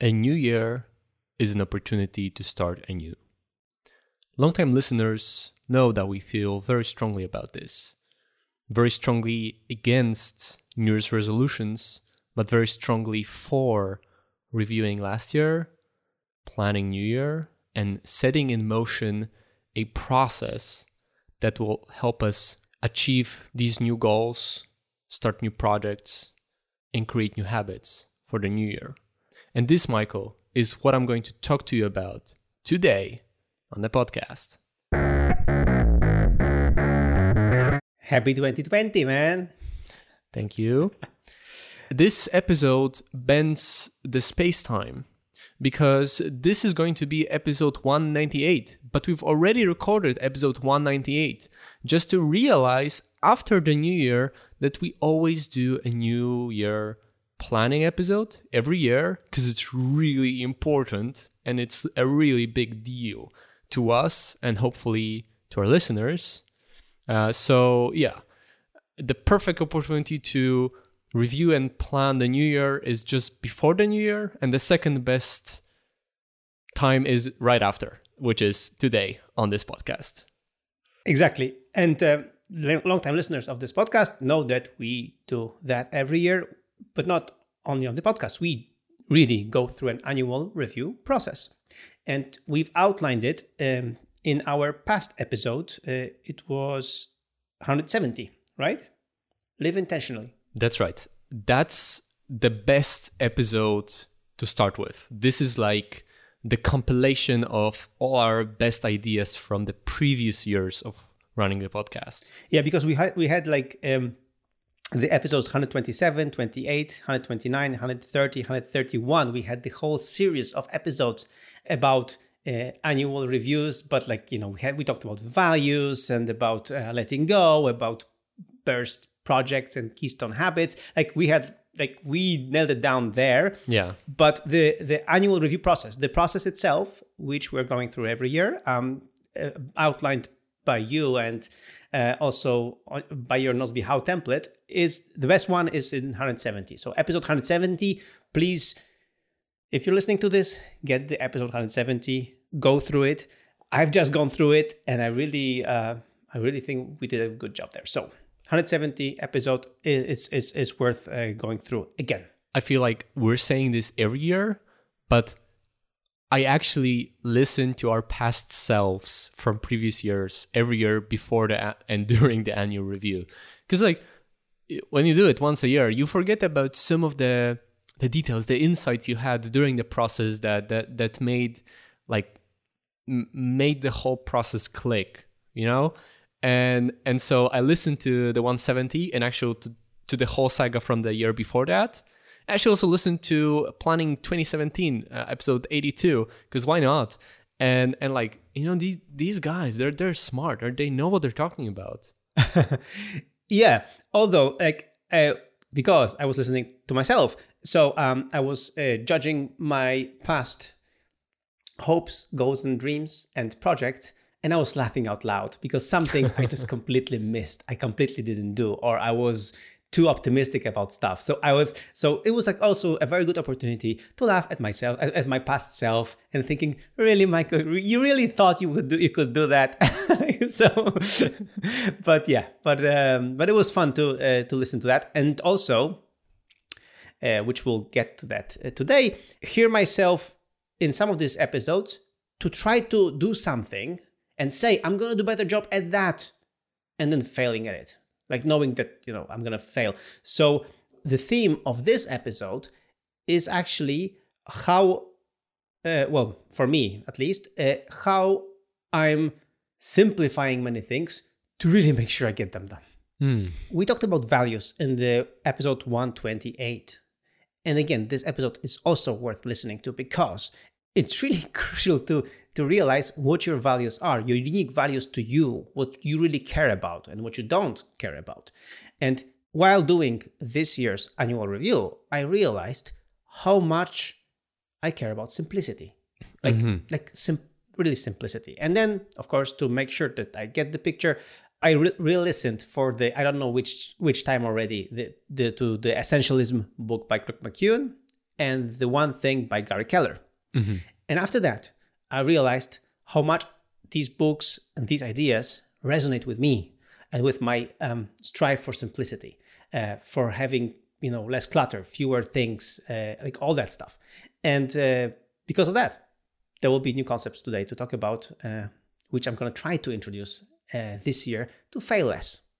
A new year is an opportunity to start anew. Longtime listeners know that we feel very strongly about this. Very strongly against New Year's resolutions, but very strongly for reviewing last year, planning New Year, and setting in motion a process that will help us achieve these new goals, start new projects, and create new habits for the new year. And this, Michael, is what I'm going to talk to you about today on the podcast. Happy 2020, man. Thank you. this episode bends the space time because this is going to be episode 198, but we've already recorded episode 198 just to realize after the new year that we always do a new year planning episode every year because it's really important and it's a really big deal to us and hopefully to our listeners. Uh, so, yeah, the perfect opportunity to review and plan the new year is just before the new year, and the second best time is right after, which is today on this podcast. Exactly. And uh, long-time listeners of this podcast know that we do that every year, but not only on the podcast. We really go through an annual review process, and we've outlined it um, in our past episode. Uh, it was 170, right? Live intentionally. That's right. That's the best episode to start with. This is like the compilation of all our best ideas from the previous years of running the podcast. Yeah, because we had we had like um, the episodes 127, 28, 129, 130, 131. We had the whole series of episodes about uh, annual reviews, but like you know, we had we talked about values and about uh, letting go, about burst projects and keystone habits. Like we had like we nailed it down there. Yeah. But the the annual review process, the process itself, which we're going through every year, um, uh, outlined by you and uh, also by your Nozbe How template is the best one is in 170. So episode 170, please, if you're listening to this, get the episode 170, go through it. I've just gone through it, and I really, uh, I really think we did a good job there. So 170 episode is is is worth uh, going through again. I feel like we're saying this every year, but I actually listen to our past selves from previous years every year before the and during the annual review. Because like when you do it once a year, you forget about some of the the details, the insights you had during the process that that that made like m- made the whole process click, you know. And and so I listened to the 170 and actually to, to the whole saga from the year before that actually also listened to Planning 2017 uh, episode 82 because why not? And and like you know these these guys they're they're smart or they know what they're talking about. yeah, although like uh, because I was listening to myself, so um, I was uh, judging my past hopes, goals, and dreams and projects. And I was laughing out loud because some things I just completely missed. I completely didn't do, or I was too optimistic about stuff. So I was so it was like also a very good opportunity to laugh at myself as my past self and thinking, really, Michael, you really thought you would do you could do that. so, but yeah, but um, but it was fun to uh, to listen to that and also. Uh, which we'll get to that uh, today. Hear myself in some of these episodes to try to do something and say, I'm to do better job at that, and then failing at it like knowing that you know i'm gonna fail. So the theme of this episode is actually how uh, well for me at least uh, how i'm simplifying many things to really make sure i get them done. Mm. we talked about values in the episode 128 and again this episode is also worth listening to because it's really crucial to to realize what your values are, your unique values to you, what you really care about and what you don't care about. And while doing this year's annual review, I realized how much I care about simplicity. Like mm-hmm. like sim- really simplicity. And then of course to make sure that I get the picture, I re- listened for the I don't know which which time already the, the to the essentialism book by Greg McKeown and The One Thing by Gary Keller. And after that, I realized how much these books and these ideas resonate with me and with my um, strive for simplicity, uh, for having you know less clutter, fewer things, uh, like all that stuff. And uh, because of that, there will be new concepts today to talk about, uh, which I'm going to try to introduce uh, this year to fail less.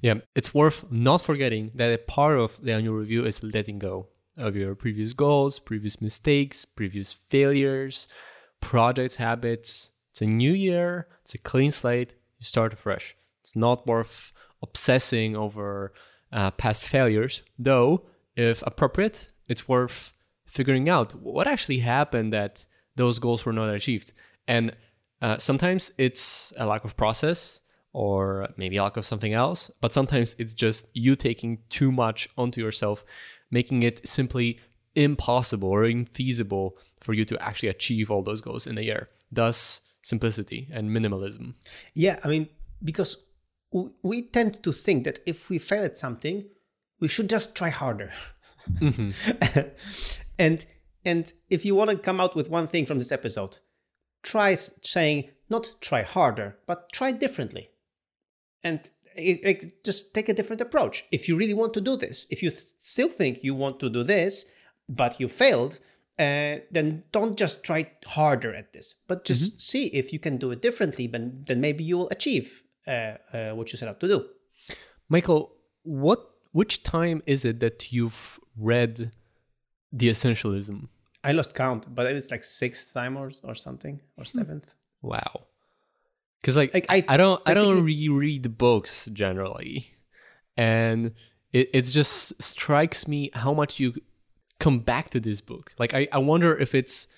Yeah, it's worth not forgetting that a part of the annual review is letting go of your previous goals, previous mistakes, previous failures, projects, habits. It's a new year, it's a clean slate, you start afresh. It's not worth obsessing over uh, past failures, though, if appropriate, it's worth figuring out what actually happened that those goals were not achieved. And uh, sometimes it's a lack of process or maybe a lack of something else, but sometimes it's just you taking too much onto yourself, making it simply impossible or infeasible for you to actually achieve all those goals in a year. Thus, simplicity and minimalism. Yeah, I mean, because we tend to think that if we fail at something, we should just try harder. Mm-hmm. and and if you want to come out with one thing from this episode, try saying not try harder, but try differently. And it, it- just take a different approach. If you really want to do this, if you th- still think you want to do this, but you failed, uh, then don't just try harder at this, but just see if you can do it differently. Then, then maybe you will achieve uh, uh, what you set out to do. Michael, what which time is it that you've read The Essentialism? I lost count, but it was like sixth time or, or something, or seventh. Wow. Because like, Like, I, I don't I don't reread books generally, and it it just strikes me how much you come back to this book. Like I I wonder if it's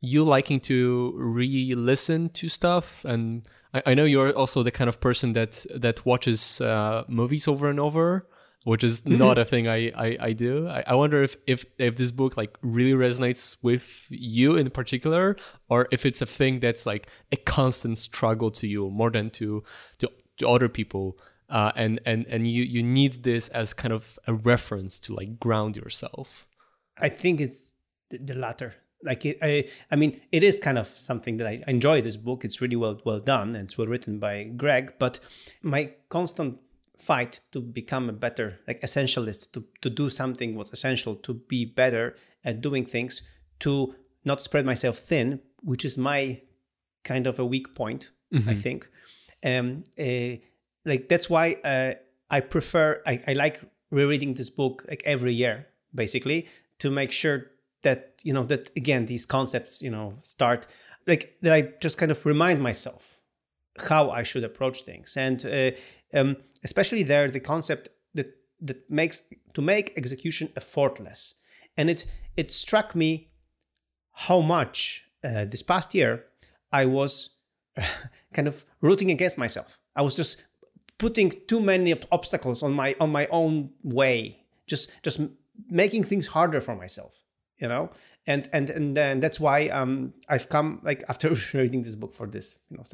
you liking to re-listen to stuff. And I, I know you're also the kind of person that that watches uh, movies over and over which is not a thing I, I, I do. I, I wonder if, if if this book like really resonates with you in particular, or if it's a thing that's like a constant struggle to you more than to to, to other people. Uh, and and and you you need this as kind of a reference to like ground yourself. I think it's the, the latter. Like it, I, I mean, it is kind of something that I enjoy. This book, it's really well well done and it's well written by Greg. But my constant fight to become a better like essentialist, to to do something what's essential, to be better at doing things, to not spread myself thin, which is my kind of a weak point, I think. Um, uh, like that's why uh, I prefer. I, I like rereading this book like every year, basically, to make sure that you know that again these concepts you know start like that. I just kind of remind myself how I should approach things, and uh, um, especially there the concept that that makes to make execution effortless, and it it struck me how much uh, this past year I was kind of rooting against myself. I was just putting too many obstacles on my on my own way, just just making things harder for myself, you know. And and and then that's why um I've come like after reading this book for this you know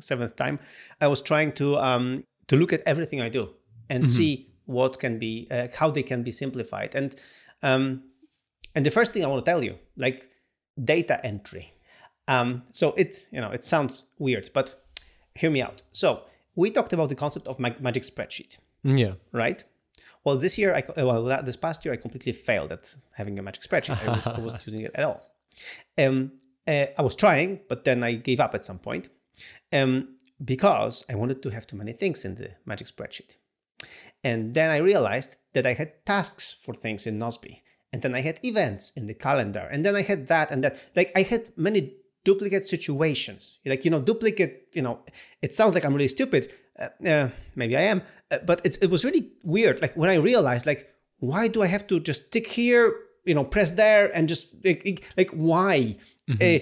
seventh time, I was trying to um to look at everything I do and see what can be uh, how they can be simplified and um and the first thing I want to tell you like data entry. Um, so it you know it sounds weird, but hear me out. So we talked about the concept of mag- magic spreadsheet, Yeah. right? Well, this year, I well, that, this past year, I completely failed at having a magic spreadsheet. I, was, I wasn't using it at all. Um, uh, I was trying, but then I gave up at some point um, because I wanted to have too many things in the magic spreadsheet. And then I realized that I had tasks for things in Nozbe. And then I had events in the calendar. And then I had that and that. Like I had many duplicate situations. Like, you know, duplicate, you know, it sounds like I'm really stupid. Uh, uh, maybe I am. Uh, but it, it was really weird. Like when I realized, like, why do I have to just tick here, you know, press there and just like, like why? Uh,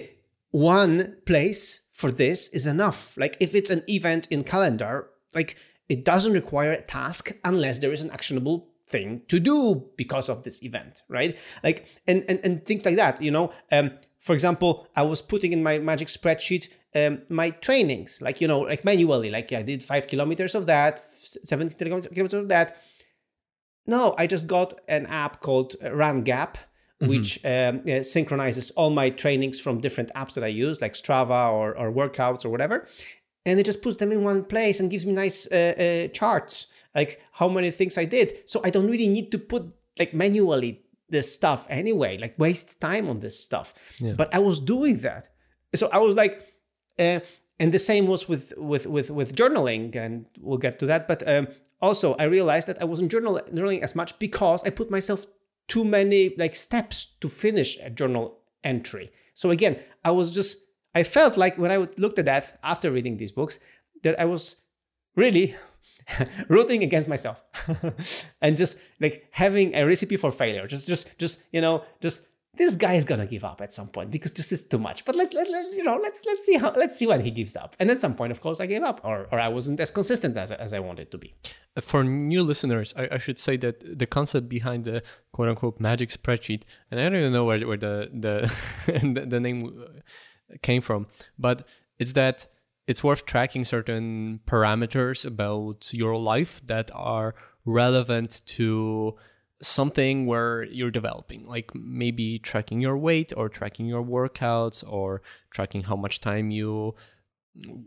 one place for this is enough. Like if it's an event in calendar, like it doesn't require a task unless there is an actionable thing to do because of this event, right? Like and and, and things like that, you know. Um, for example, I was putting in my magic spreadsheet um, my trainings, like you know, like manually, like I did five kilometers of that, seven kilometers of that. No, I just got an app called RunGap, which um, uh, synchronizes all my trainings from different apps that I use, like Strava or, or workouts or whatever. And it just puts them in one place and gives me nice uh, uh, charts, like how many things I did. So I don't really need to put like manually this stuff anyway, like waste time on this stuff. Yeah. But I was doing that. So I was like, uh, and the same was with with with with journaling, and we'll get to that. But um, also, I realized that I wasn't journal, journaling as much because I put myself too many like steps to finish a journal entry. So again, I was just I felt like when I looked at that after reading these books that I was really rooting against myself and just like having a recipe for failure. Just just just you know just this guy is gonna give up at some point because this is too much. But let's let, let you know let's let's see how let's see when he gives up. And at some point, of course, I gave up or or I wasn't as consistent as as I wanted to be. Uh, for new listeners, I, I should say that the concept behind the quote unquote magic spreadsheet, and I don't even know where, where the the, the the name uh, came from, but it's that it's worth tracking certain parameters about your life that are relevant to something where you're developing, like maybe tracking your weight or tracking your workouts or tracking how much time you,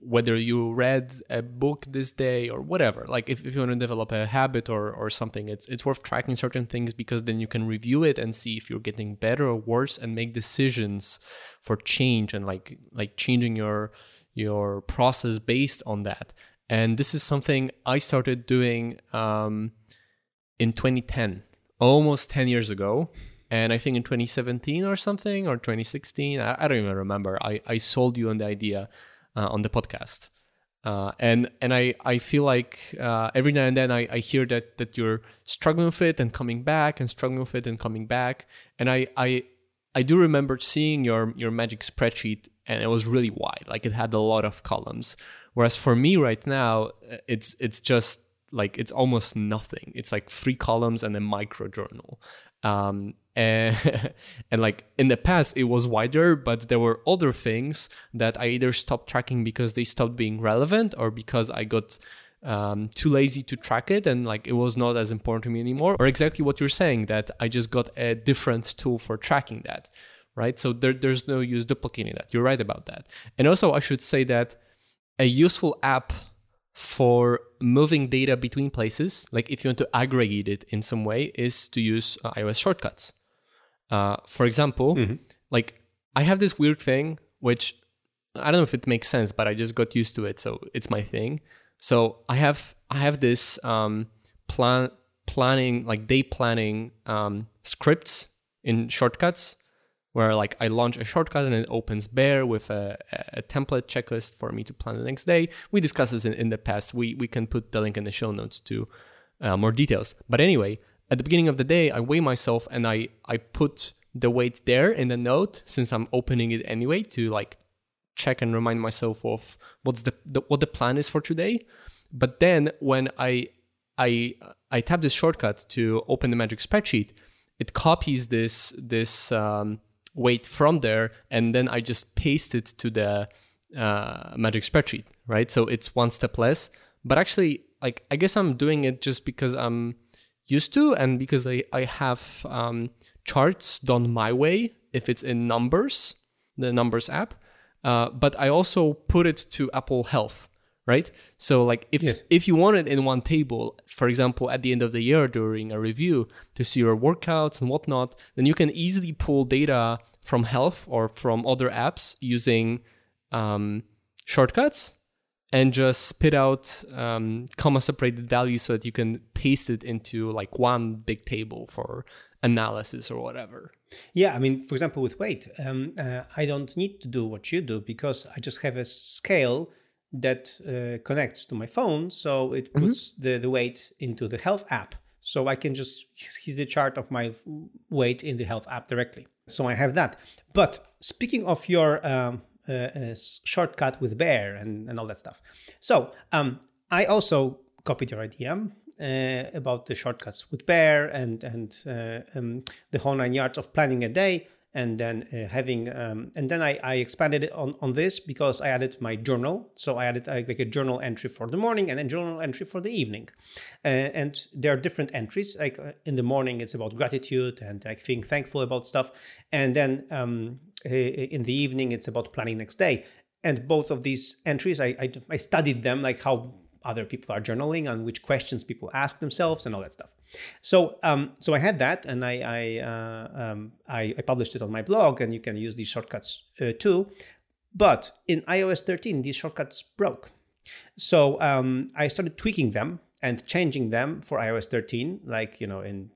whether you read a book this day or whatever. Like if, if you want to develop a habit or, or something, it's, it's worth tracking certain things because then you can review it and see if you're getting better or worse and make decisions for change and like, like changing your, your process based on that. And this is something I started doing um, in 2010 almost 10 years ago and i think in 2017 or something or 2016 i, I don't even remember i, I sold you on the idea uh, on the podcast. Uh, and and I, I feel like uh, every now and then I, I hear that that you're struggling with it and coming back and struggling with it and coming back. And I, I I do remember seeing your your magic spreadsheet and it was really wide like it had a lot of columns. Whereas for me right now it's it's just like it's almost nothing. It's like three columns and a micro journal. Um, and, and like in the past it was wider, but there were other things that I either stopped tracking because they stopped being relevant or because I got um, too lazy to track it and like it was not as important to me anymore. Or exactly what you're saying that I just got a different tool for tracking that, right? So there, there's no use duplicating that. You're right about that. And also I should say that a useful app for moving data between places, like if you want to aggregate it in some way, is to use uh, iOS shortcuts. Uh, for example, mm-hmm. like I have this weird thing, which I don't know if it makes sense, but I just got used to it, so it's my thing. So I have I have this um, plan planning like day planning um, scripts in shortcuts where like I launch a shortcut and it opens Bear with a, a template checklist for me to plan the next day. We discussed this in, in the past. We we can put the link in the show notes to uh, more details. But anyway, at the beginning of the day, I weigh myself and I I put the weight there in the note since I'm opening it anyway to like check and remind myself of what's the, the what the plan is for today. But then when I I I tap this shortcut to open the magic spreadsheet, it copies this this um, weight from there, and then I just paste it to the uh, magic spreadsheet, right? So it's one step less. But actually, like I guess I'm doing it just because I'm used to, and because I I have um, charts done my way. If it's in Numbers, the Numbers app, uh, but I also put it to Apple Health right? So like if yes. if you want it in one table, for example, at the end of the year during a review to see your workouts and whatnot, then you can easily pull data from Health or from other apps using um, shortcuts and just spit out um, comma separated values so that you can paste it into like one big table for analysis or whatever. Yeah, I mean, for example, with weight, um, uh, I don't need to do what you do because I just have a scale that uh, connects to my phone. So it mm-hmm. puts mm-hmm. the, the weight into the health app. So I can just see the chart of my weight in the health app directly. So I have that. But speaking of your um, uh, uh, shortcut with Bear and, and all that stuff. So um, I also copied your idea uh, about the shortcuts with Bear and, and uh, um, the whole nine yards of planning a day. And then uh, having um, and then I, I expanded it on, on this because I added my journal. So I added uh, like a journal entry for the morning and then journal entry for the evening, uh, and there are different entries. Like uh, in the morning, it's about gratitude and like being thankful about stuff, and then um, in the evening, it's about planning next day. And both of these entries, I, I I studied them like how other people are journaling on which questions people ask themselves and all that stuff. So, um, so I had that, and I I, uh, um, I, I published it on my blog, and you can use these shortcuts uh, too. But in iOS 13, these shortcuts broke. So um, I started tweaking them and changing them for iOS 13, like you know in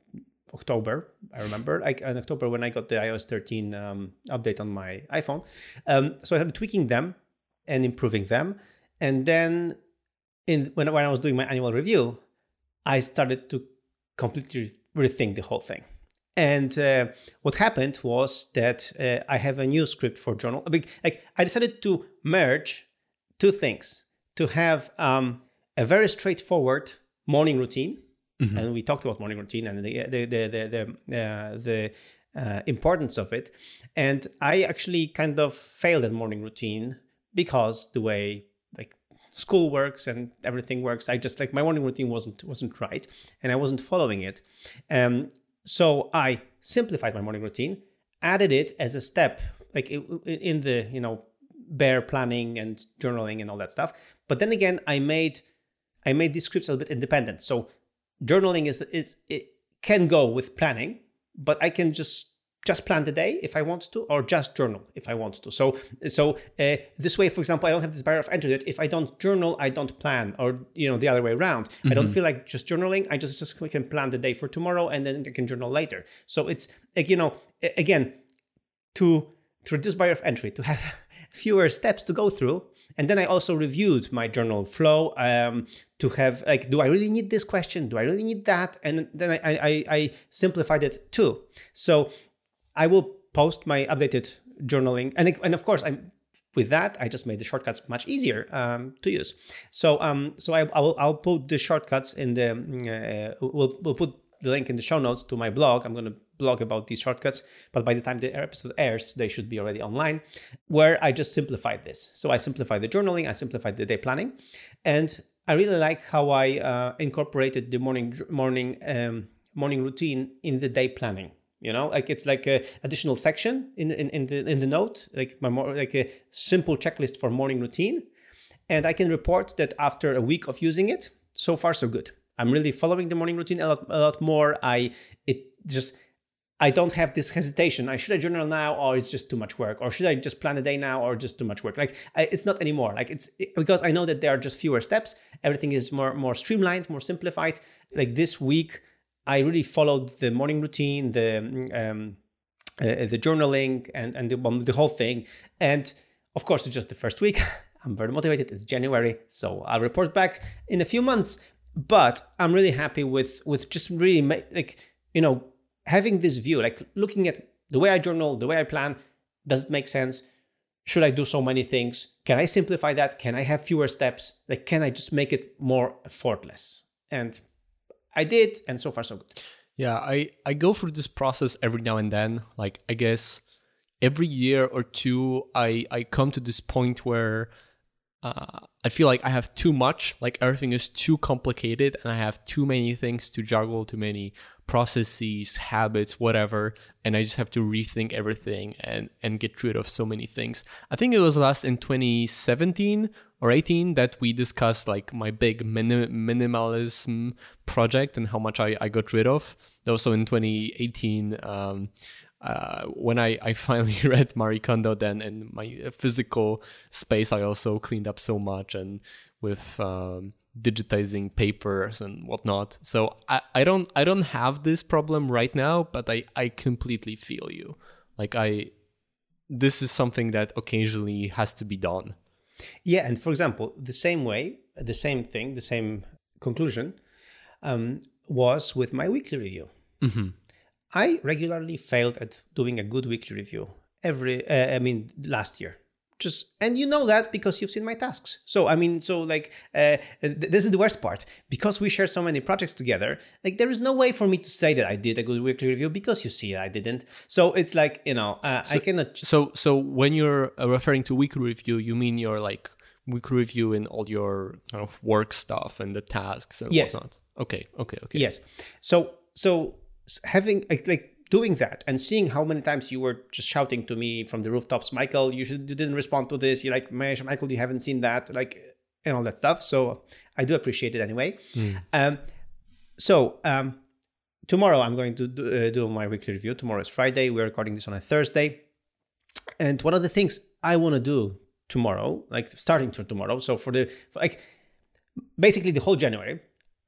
October. I remember like in October when I got the iOS 13 um, update on my iPhone. Um, so I started tweaking them and improving them, and then in when when I was doing my annual review, I started to completely rethink the whole thing. And uh, what happened was that uh, I have a new script for journal. Like I decided to merge two things to have um, a very straightforward morning routine, mm-hmm. and we talked about morning routine and the the the the, the, uh, the uh, importance of it. And I actually kind of failed at morning routine because the way school works and everything works. I just like my morning routine wasn't wasn't right, and I wasn't following it. Um, so I simplified my morning routine, added it as a step, like in the you know Bear planning and journaling and all that stuff. But then again, I made I made these scripts a little bit independent. So journaling is is it can go with planning, but I can just just plan the day if I want to, or just journal if I want to. So, so uh, this way, for example, I don't have this barrier of entry that if I don't journal, I don't plan, or you know the other way around. Mm-hmm. I don't mm-hmm. feel like just journaling. I just just can plan the day for tomorrow, and then I can journal later. So it's like you know again to to reduce barrier of entry, to have fewer steps to go through. And then I also reviewed my journal flow um, to have like, do I really need this question? Do I really need that? And then I, I, I simplified it too. So I will post my updated journaling, and and of course, I'm with that. I just made the shortcuts much easier um, to use. So um, so I, will I'll put the shortcuts in the uh, we'll we'll put the link in the show notes to my blog. I'm going to blog about these shortcuts, but by the time the episode airs, they should be already online, where I just simplified this. So I simplified the journaling, I simplified the day planning, and I really like how I uh, incorporated the morning morning um, morning routine in the day planning you know like it's like a additional section in, in, in the in the note like my more like a simple checklist for morning routine. And i can report that after a week of using it so far so good. I'm really following the morning routine a lot, a lot more. I it just i don't have this hesitation i should i journal now or it's just too much work? Or should i just plan a day now or just too much work? Like I, it's not anymore. Like it's it, because i know that there are just fewer steps. Everything is more more streamlined more simplified. Like this week I really followed the morning routine, the um, uh, the journaling, and and the, um, the whole thing. And of course, it's just the first week. I'm very motivated. It's January, so I'll report back in a few months. But I'm really happy with with just really like you know having this view, like looking at the way I journal, the way I plan. Does it make sense? Should I do so many things? Can I simplify that? Can I have fewer steps? Like, can I just make it more effortless? And I did, and so far so good. Yeah, I I go through this process every now and then. Like I guess every year or two, I I come to this point where uh, I feel like I have too much. Like everything is too complicated, and I have too many things to juggle, too many processes, habits, whatever, and I just have to rethink everything and and get rid of so many things. I think it was last in 2017 or 18 that we discussed like my big minimalism project and how much I, I got rid of. Also in 2018, um, uh, when I, I finally read Marie Kondo, then in my physical space, I also cleaned up so much and with um, digitizing papers and whatnot. So I, I don't I don't have this problem right now, but I, I completely feel you. Like I this is something that occasionally has to be done. Yeah, and for example, the same way, the same thing, the same conclusion um, was with my weekly review. Mm-hmm. I regularly failed at doing a good weekly review every, uh, I mean, last year. just and you know that because you've seen my tasks so i mean so like uh, th- this is the worst part because we share so many projects together like there is no way for me to say that i did a good weekly review because you see i didn't so it's like you know uh, i cannot So so when you're uh, referring to weekly review, you mean your like weekly review in all your kind of work stuff and the tasks and Yes. whatnot. Okay, okay, okay. Yes. So so having like, like doing that and seeing how many times you were just shouting to me from the rooftops, Michael, you should you didn't respond to this. You're like, Michael, you haven't seen that, like and all that stuff. So I do appreciate it anyway. Um, so um, tomorrow I'm going to do, uh, do my weekly review. Tomorrow is Friday. We're recording this on a Thursday. And one of the things I want to do tomorrow, like starting to tomorrow, so for the for like basically the whole January,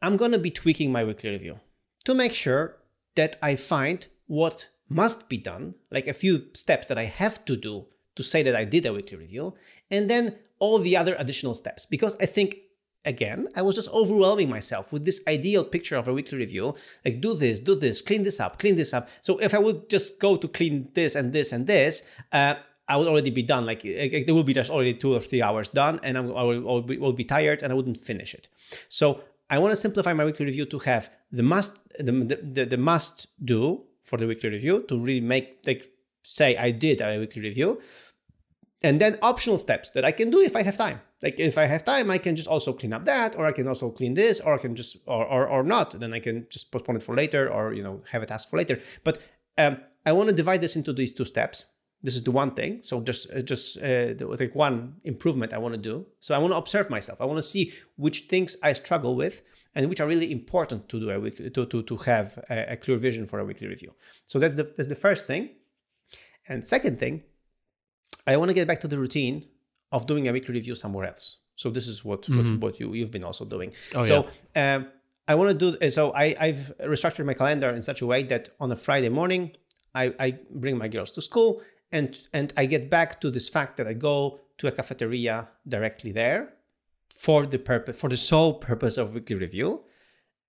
I'm going to be tweaking my weekly review to make sure that I find what must be done, like a few steps that I have to do to say that I did a weekly review, and then all the other additional steps. Because I think, again, I was just overwhelming myself with this ideal picture of a weekly review like, do this, do this, clean this up, clean this up. So if I would just go to clean this and this and this, uh, I would already be done. Like it, will be just already two or three hours done, and I I'll be, will be tired and I wouldn't finish it. So I want to simplify my weekly review to have the must the, the, the must do for the weekly review to really make like say I did a weekly review, and then optional steps that I can do if I have time. Like if I have time, I can just also clean up that, or I can also clean this, or I can just or or, or not. Then I can just postpone it for later, or you know have a task for later. But um, I want to divide this into these two steps. This is the one thing. So just uh, just uh, the- like one improvement I want to do. So I want to observe myself. I want to see which things I struggle with and which are really important to do a weekly to to to have a, a clear vision for a weekly review. So that's the that's the first thing. And second thing, I want to get back to the routine of doing a weekly review somewhere else. So this is what what, what you you've been also doing. Oh, so um, I want to do so. I I've restructured my calendar in such a way that on a Friday morning, I I bring my girls to school and and I get back to this fact that I go to a cafeteria directly there for the purpose for the sole purpose of weekly review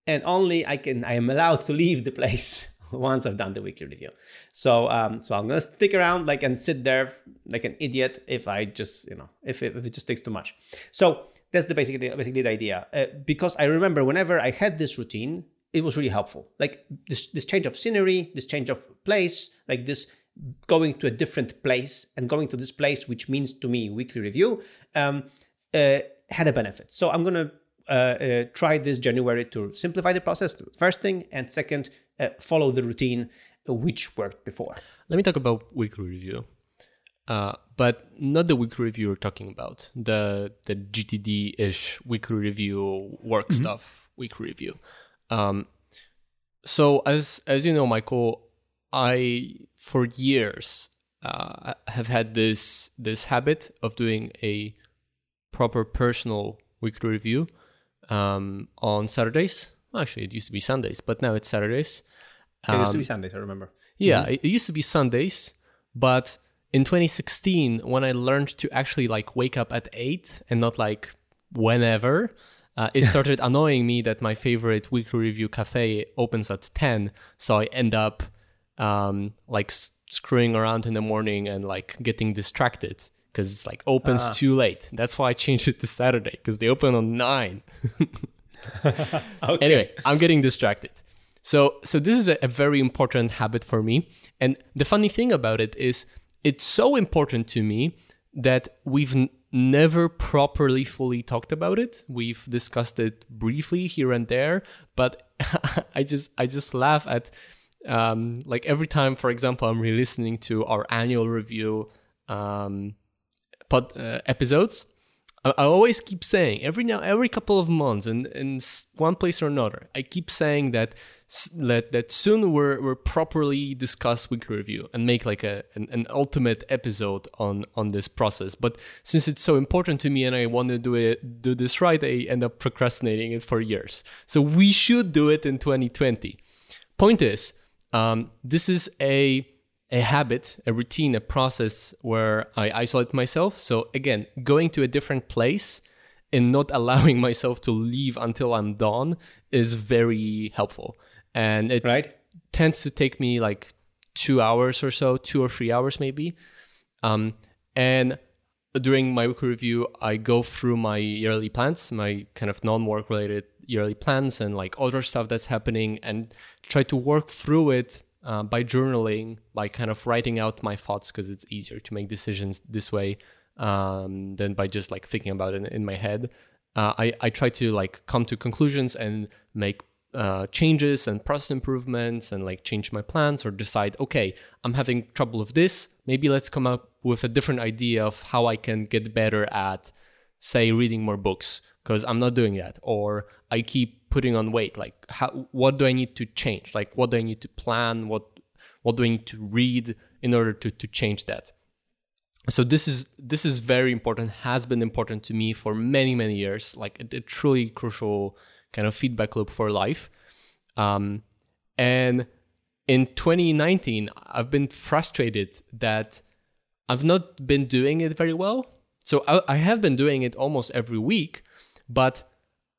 and only I can I am allowed to leave the place once I've done the weekly review. So um so I'm gonna stick around like and sit there like an idiot if I just you know if it, if it just takes too much. So that's the basically basically the idea uh, because I remember whenever I had this routine it was really helpful like this this change of scenery this change of place like this going to a different place and going to this place which means to me weekly review um, uh, had a benefit so i'm going to uh, uh, try this january to simplify the process first thing and second uh, follow the routine which worked before Let me talk about weekly review. Uh, but not the weekly review you're talking about. The the GTD ish weekly review work stuff weekly review. Um, so as as you know, Michael, I for years uh, have had this this habit of doing a proper personal weekly review um, on Saturdays. Actually, it used to be Sundays, but now it's Saturdays. it used to be sundays i remember Yeah, it it used to be Sundays, but in 2016, when I learned to actually like wake up at eight and not like whenever, uh, it started annoying me that my favorite weekly review cafe opens at 10. So I end up um, like s- screwing around in the morning and like getting distracted because it's like opens too late. That's why I changed it to Saturday because they open on nine. okay. Anyway, I'm getting distracted. So, so this is a, a very important habit for me. And the funny thing about it is, it's so important to me that we've n- never properly fully talked about it. We've discussed it briefly here and there, but I just I just laugh at um, like every time, for example, I'm re-listening to our annual review um, pod, uh, episodes. I, I always keep saying every now every couple of months in in one place or another i keep saying that that, that soon we're, we're properly discuss weekly review and make like a an, an ultimate episode on on this process but since it's so important to me and i want to do it do this right i end up procrastinating it for years so we should do it in 2020 point is um, this is a a habit, a routine, a process where I isolate myself. So again, going to a different place and not allowing myself to leave until I'm done is very helpful. And it Right. tends to take me like two hours or so, two or three hours maybe. Um, and during my weekly review, I go through my yearly plans, my kind of non-work related yearly plans, and like other stuff that's happening, and try to work through it uh, by journaling, by kind of writing out my thoughts because it's easier to make decisions this way um, than by just like thinking about it in my head. Uh, I I try to like come to conclusions and make uh, changes and process improvements and like change my plans or decide okay i'm having trouble with this maybe let's come up with a different idea of how i can get better at say reading more books because i'm not doing that or i keep putting on weight like how what do i need to change like what do i need to plan what what do i need to read in order to to change that so this is this is very important has been important to me for many many years like a, a truly crucial kind of feedback loop for life. Um, and in 2019, I've been frustrated that I've not been doing it very well. So I, I have been doing it almost every week, but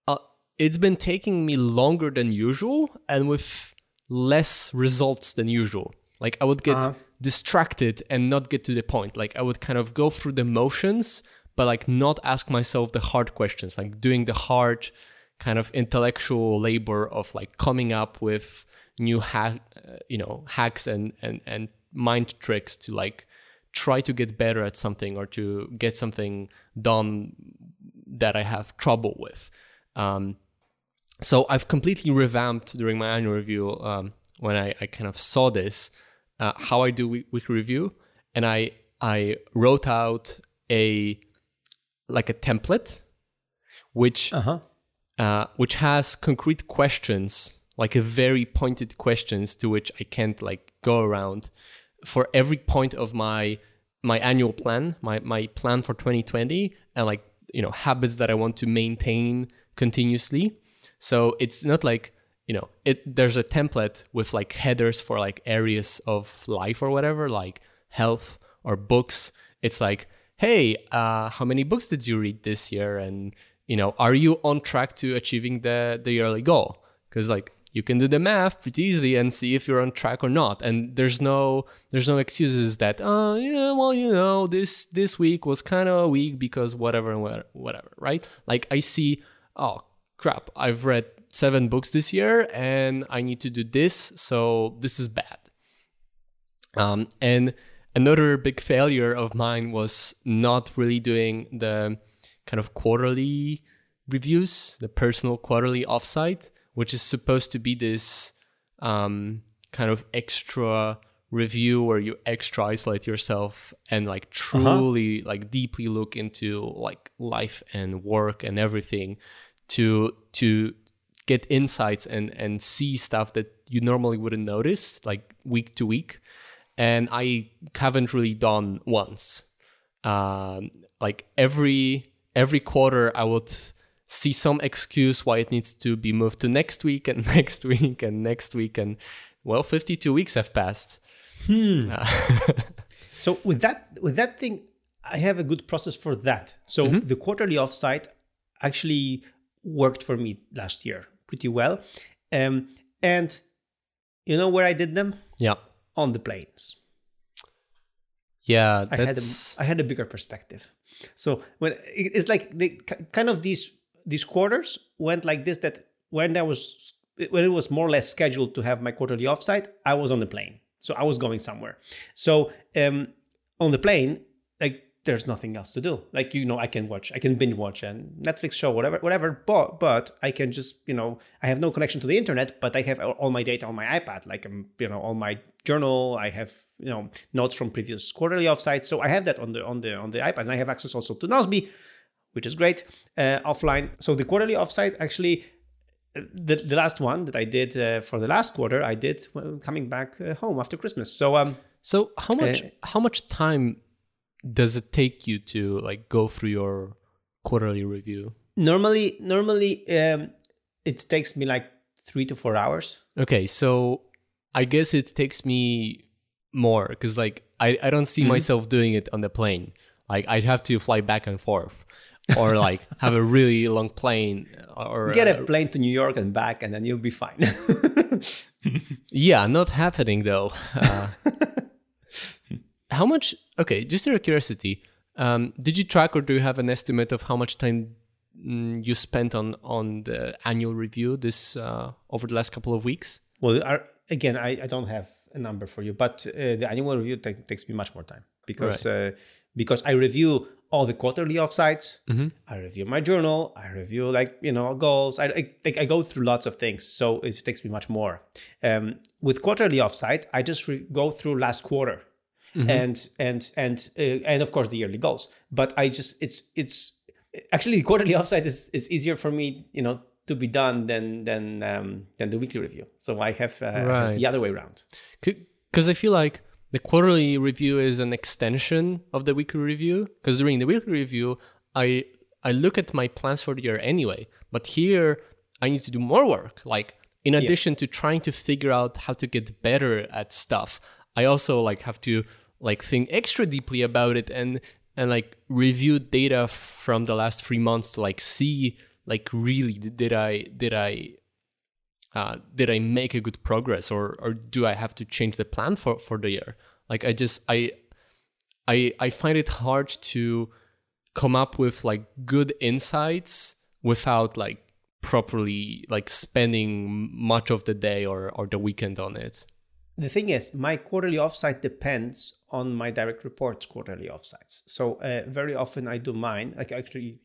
uh, it's been taking me longer than usual and with less results than usual. Like I would get uh-huh. distracted and not get to the point. Like I would kind of go through the motions, but like not ask myself the hard questions, like doing the hard kind of intellectual labor of like coming up with new hack, uh, you know, hacks and and and mind tricks to like try to get better at something or to get something done that I have trouble with. Um, so I've completely revamped during my annual review um, when I, I, kind of saw this uh, how I do weekly review, and I I wrote out a like a template, which uh-huh. uh, which has concrete questions, like a very pointed questions to which I can't like go around for every point of my my annual plan, my my plan for 2020, and like you know habits that I want to maintain continuously. So it's not like you know it. There's a template with like headers for like areas of life or whatever, like health or books. It's like, hey, uh, how many books did you read this year? And you know, are you on track to achieving the the yearly goal? Because like you can do the math pretty easily and see if you're on track or not. And there's no there's no excuses that oh yeah well you know this this week was kind of a week because whatever and whatever right? Like I see oh crap I've read seven books this year and I need to do this so this is bad. Um, and another big failure of mine was not really doing the kind of quarterly reviews, the personal quarterly offsite, which is supposed to be this um, kind of extra review where you extra isolate yourself and like uh-huh. truly uh-huh. like deeply look into like life and work and everything to to get insights and and see stuff that you normally wouldn't notice like week to week and i haven't really done once um, like every every quarter I would see some excuse why it needs to be moved to next week and next week and next week and well 52 weeks have passed. Hmm. Uh, so with that with that thing i have a good process for that. So mm-hmm. the quarterly offsite actually worked for me last year pretty well. Um, and you know where i did them? Yeah. On the planes. Yeah I had, a, I had a bigger perspective. So when it's like the kind of these these quarters went like this that when I was when it was more or less scheduled to have my quarterly offsite, I was on the plane. So I was going somewhere. So um, on the plane, like there's nothing else to do. Like you know, I can watch, I can binge watch a Netflix show, whatever, whatever. But but I can just you know, I have no connection to the internet, but I have all my data on my iPad. Like um, you know, all my journal, I have you know notes from previous quarterly offsites. So I have that on the on the on the iPad, and I have access also to Nozbe, which is great uh, offline. So the quarterly offsite actually. Uh, the, the last one that I did uh, for the last quarter, I did coming back uh, home after Christmas. So um, so how much uh, how much time does it take you to like go through your quarterly review? Normally, normally um, it takes me like three to four hours. Okay, so I guess it takes me more because like I, I don't see mm-hmm. myself doing it on the plane. Like I'd have to fly back and forth, or like have a really long plane, or get a uh, plane to New York and back, and then you'll be fine. yeah, not happening though. Uh, how much? Okay, just out of curiosity, Um, did you track or do you have an estimate of how much time mm, you spent on on the annual review this uh, over the last couple of weeks? Well, again, I, I don't have a number for you, but uh, the annual review ta- takes me much more time because uh, because I review all the quarterly offsites. I review my journal. I review like you know goals. I I, like, I go through lots of things, so it takes me much more. Um, with quarterly offsite, I just re- go through last quarter, and and and uh, and of course the yearly goals. But I just it's it's actually quarterly offsite is is easier for me, you know. To be done than than um, than the weekly review, so I have, uh, Right. the other way around. Because I feel like the quarterly review is an extension of the weekly review. Because during the weekly review, I I look at my plans for the year anyway. But here, I need to do more work. Like in addition to trying to figure out how to get better at stuff, I also like have to like think extra deeply about it and and like review data from the last three months to like see like really did I did I uh, did I make a good progress or or do I have to change the plan for for the year? Like I just I I I find it hard to come up with like good insights without like properly like spending much of the day or or the weekend on it. The thing is, my quarterly offsite depends on my direct reports quarterly offsites. So uh, very often I do mine. Like actually,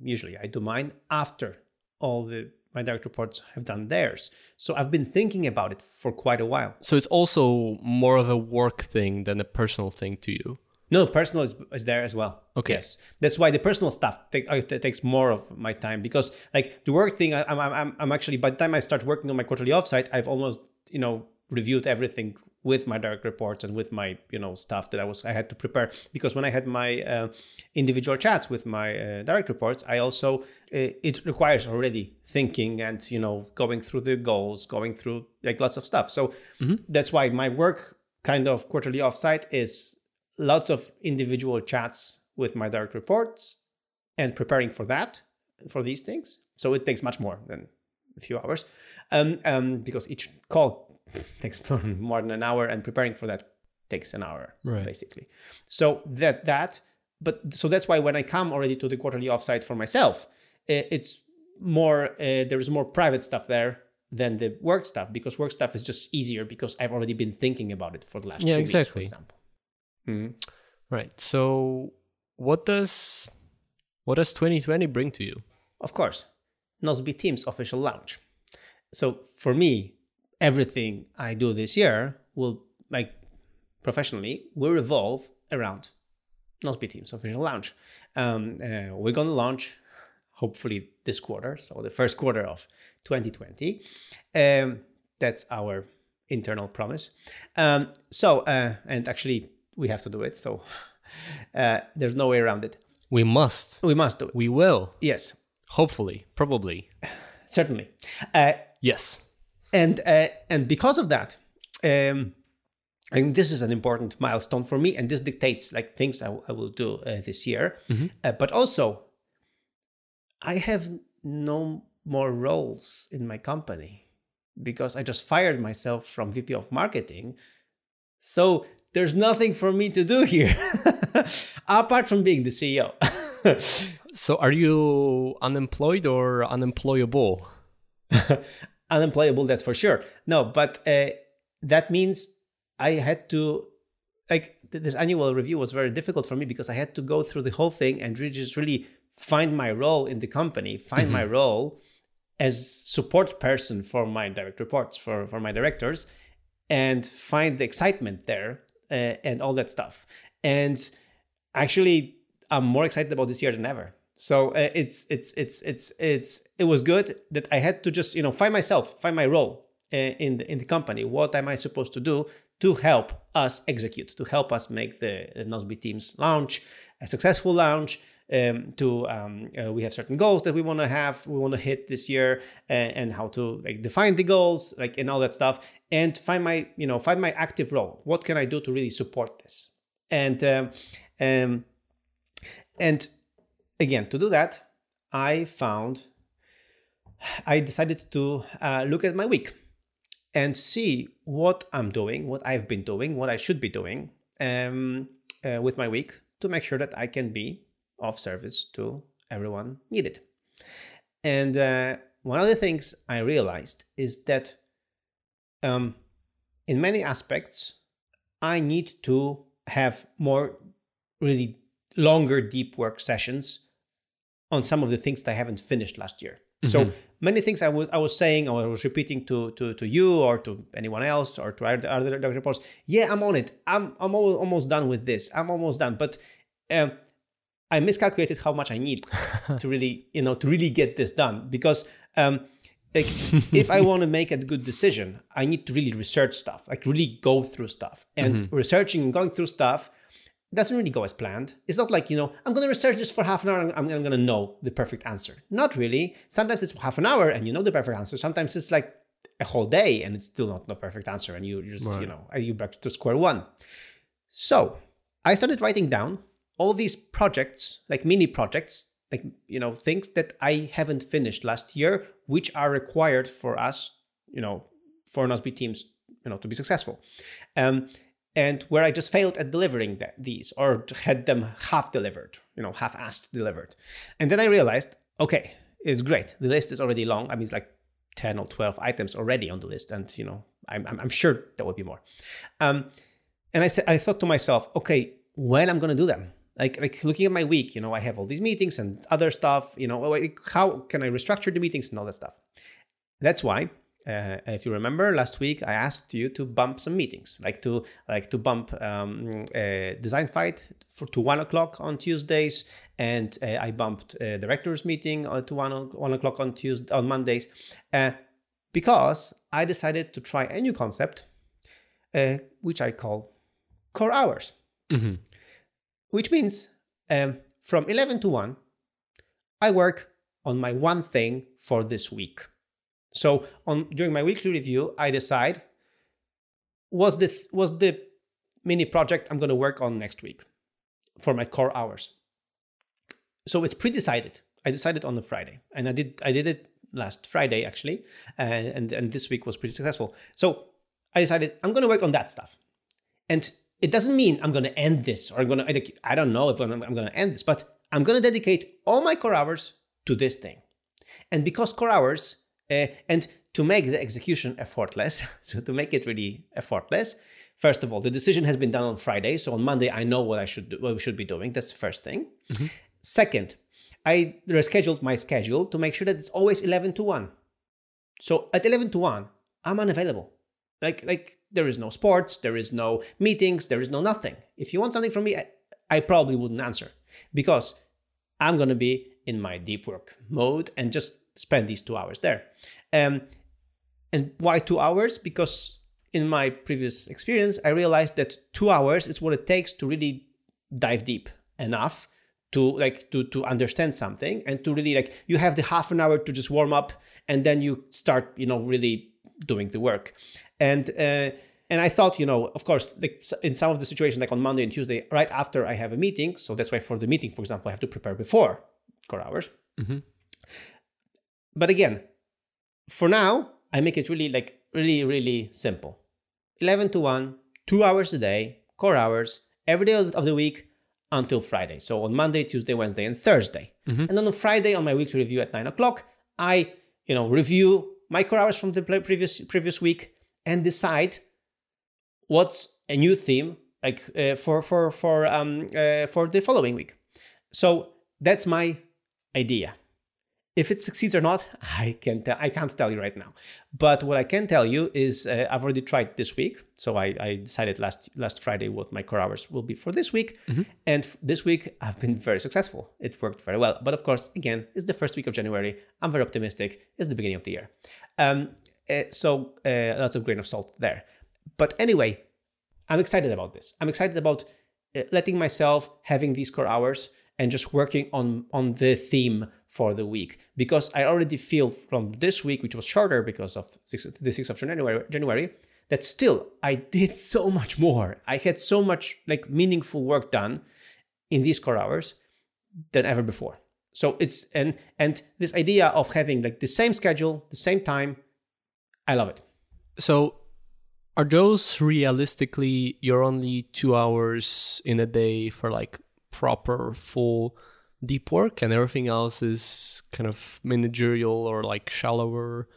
usually I do mine after all the my direct reports have done theirs. So I've been thinking about it for quite a while. So it's also more of a work thing than a personal thing to you. No, personal is, is there as well. Okay. Yes, that's why the personal stuff take, uh, takes more of my time because like the work thing, I, I'm, I'm I'm actually by the time I start working on my quarterly offsite, I've almost you know reviewed everything with my direct reports and with my you know stuff that I was I had to prepare. Because when I had my uh, individual chats with my uh, direct reports, I also uh, it requires already thinking and you know going through the goals, going through like lots of stuff. So that's why my work kind of quarterly offsite is lots of individual chats with my direct reports and preparing for that for these things. So it takes much more than a few hours. Um, um, because each call takes more than an hour and preparing for that takes an hour Right. basically so that that but so that's why when i come already to the quarterly offsite for myself eh, it's more uh, there's more private stuff there than the work stuff because work stuff is just easier because i've already been thinking about it for the last Yeah, two weeks, for exactly. example Mhm. Right. So what does what does 2020 bring to you? of course, Nozbe Teams official launch. So for me, everything I do this year will, like professionally, will revolve around Nozbe Teams official launch. Um, uh, we're going to launch hopefully this quarter, so the first quarter of 2020. Um, that's our internal promise. Um, so, uh, and actually, we have to do it. So uh, there's no way around it. We must. We must do it. We will. Yes, Hopefully. Probably. certainly. Uh, Yes. And uh, and because of that um I think this is an important milestone for me, and this dictates like things I, I will do uh, this year. Uh, but also, I have no more roles in my company because I just fired myself from VP of marketing. So there's nothing for me to do here apart from being the CEO. So are you unemployed or unemployable? unemployable that's for sure. No but uh, that means i had to like this annual review was very difficult for me because i had to go through the whole thing and really just really find my role in the company find my role as support person for my direct reports for for my directors and find the excitement there uh, and all that stuff. And actually i'm more excited about this year than ever so uh, it's it's it's it's it's it was good that i had to just you know find myself find my role uh, in the in the company. What am i supposed to do to help us execute to help us make the, the Nozbe teams launch a successful launch um, to um, uh, we have certain goals that we want to have we want to hit this year and, and how to like define the goals like and all that stuff and find my you know find my active role. What can i do to really support this? And um, um, and again to do that i found i decided to uh, look at my week and see what i'm doing what i've been doing what i should be doing um, uh, with my week to make sure that I can be of service to everyone needed. And uh, one of the things I realized is that um, in many aspects, I need to have more really longer deep work sessions on some of the things that I haven't finished last year. Mm-hmm. So many things I was I was saying or I was repeating to to to you or to anyone else or to other other doctor reports. Yeah, I'm on it. I'm I'm almost done with this. I'm almost done. But um, I miscalculated how much I need to really you know to really get this done because um, like if I want to make a good decision, I need to really research stuff, like really go through stuff. And mm-hmm. researching and going through stuff doesn't really go as planned. It's not like, you know, I'm going to research this for half an hour and I'm, I'm going to know the perfect answer. Not really. Sometimes it's half an hour and you know the perfect answer. Sometimes it's like a whole day and it's still not the perfect answer and you just, right. you know, you back to square one. So I started writing down all these projects, like mini projects like you know things that I haven't finished last year, which are required for us, you know, for Nozbe teams, you know, to be successful. Um, and where I just failed at delivering these or had them half delivered, you know, half-assed delivered. And then I realized, okay, it's great. The list is already long. I mean, it's like 10 or 12 items already on the list. And, you know, I'm, I'm sure there will be more. Um, and I said, I thought to myself, okay, when I'm going to do them? like like looking at my week you know i have all these meetings and other stuff you know how can i restructure the meetings and all that stuff that's why uh, if you remember last week i asked you to bump some meetings like to like to bump um, design fight for to one o'clock on tuesdays and uh, i bumped uh, directors meeting uh, to one, one o'clock on tuesday on mondays uh, because i decided to try a new concept uh, which i call core hours mm-hmm which means um, from 11 to 1, I work on my one thing for this week. So on during my weekly review, I decide was the was the mini project I'm going to work on next week for my core hours. So it's pre-decided. I decided on the Friday, and I did I did it last Friday actually, and and, and this week was pretty successful. So I decided I'm going to work on that stuff, and it doesn't mean I'm going to end this or I'm going to, I don't know if I'm, I'm going to end this, but I'm going to dedicate all my core hours to this thing. And because core hours, uh, and to make the execution effortless, so to make it really effortless, first of all, the decision has been done on Friday. So on Monday, I know what I should do, what we should be doing. That's the first thing. Mm-hmm. Second, I rescheduled my schedule to make sure that it's always 11 to 1. So at 11 to 1, I'm unavailable. Like, like there is no sports, there is no meetings, there is no nothing. If you want something from me, I, I probably wouldn't answer because I'm going to be in my deep work mode and just spend these two hours there. Um, and why two hours? Because in my previous experience, I realized that two hours is what it takes to really dive deep enough to like to to understand something and to really like you have the half an hour to just warm up and then you start you know really doing the work and uh, and I thought, you know, of course, like in some of the situations, like on Monday and Tuesday, right after I have a meeting. So that's why for the meeting, for example, I have to prepare before core hours. Mm-hmm. But again, for now, I make it really like really really simple. Eleven to one, two hours a day, core hours, every day of the week until Friday. So on Monday, Tuesday, Wednesday, and Thursday. Mm-hmm. And then on Friday, on my weekly review at nine o'clock, I you know review my core hours from the previous previous week and decide what's a new theme like uh, for for for um uh, for the following week. So that's my idea. If it succeeds or not, I can't I can't tell you right now. But what I can tell you is uh, I've already tried this week. So I, I, decided last last Friday what my core hours will be for this week, mm-hmm. and this week I've been very successful. It worked very well. But of course, again, it's the first week of January. I'm very optimistic. It's the beginning of the year. Um, uh, so uh, lots of grain of salt there. But anyway, I'm excited about this. I'm excited about uh, letting myself having these core hours and just working on on the theme for the week because I already feel from this week, which was shorter because of the 6th of January, January, that still I did so much more. I had so much like meaningful work done in these core hours than ever before. So it's and and this idea of having like the same schedule, the same time, I love it. So, are those realistically you're only two hours in a day for like proper full deep work and everything else is kind of managerial or like shallower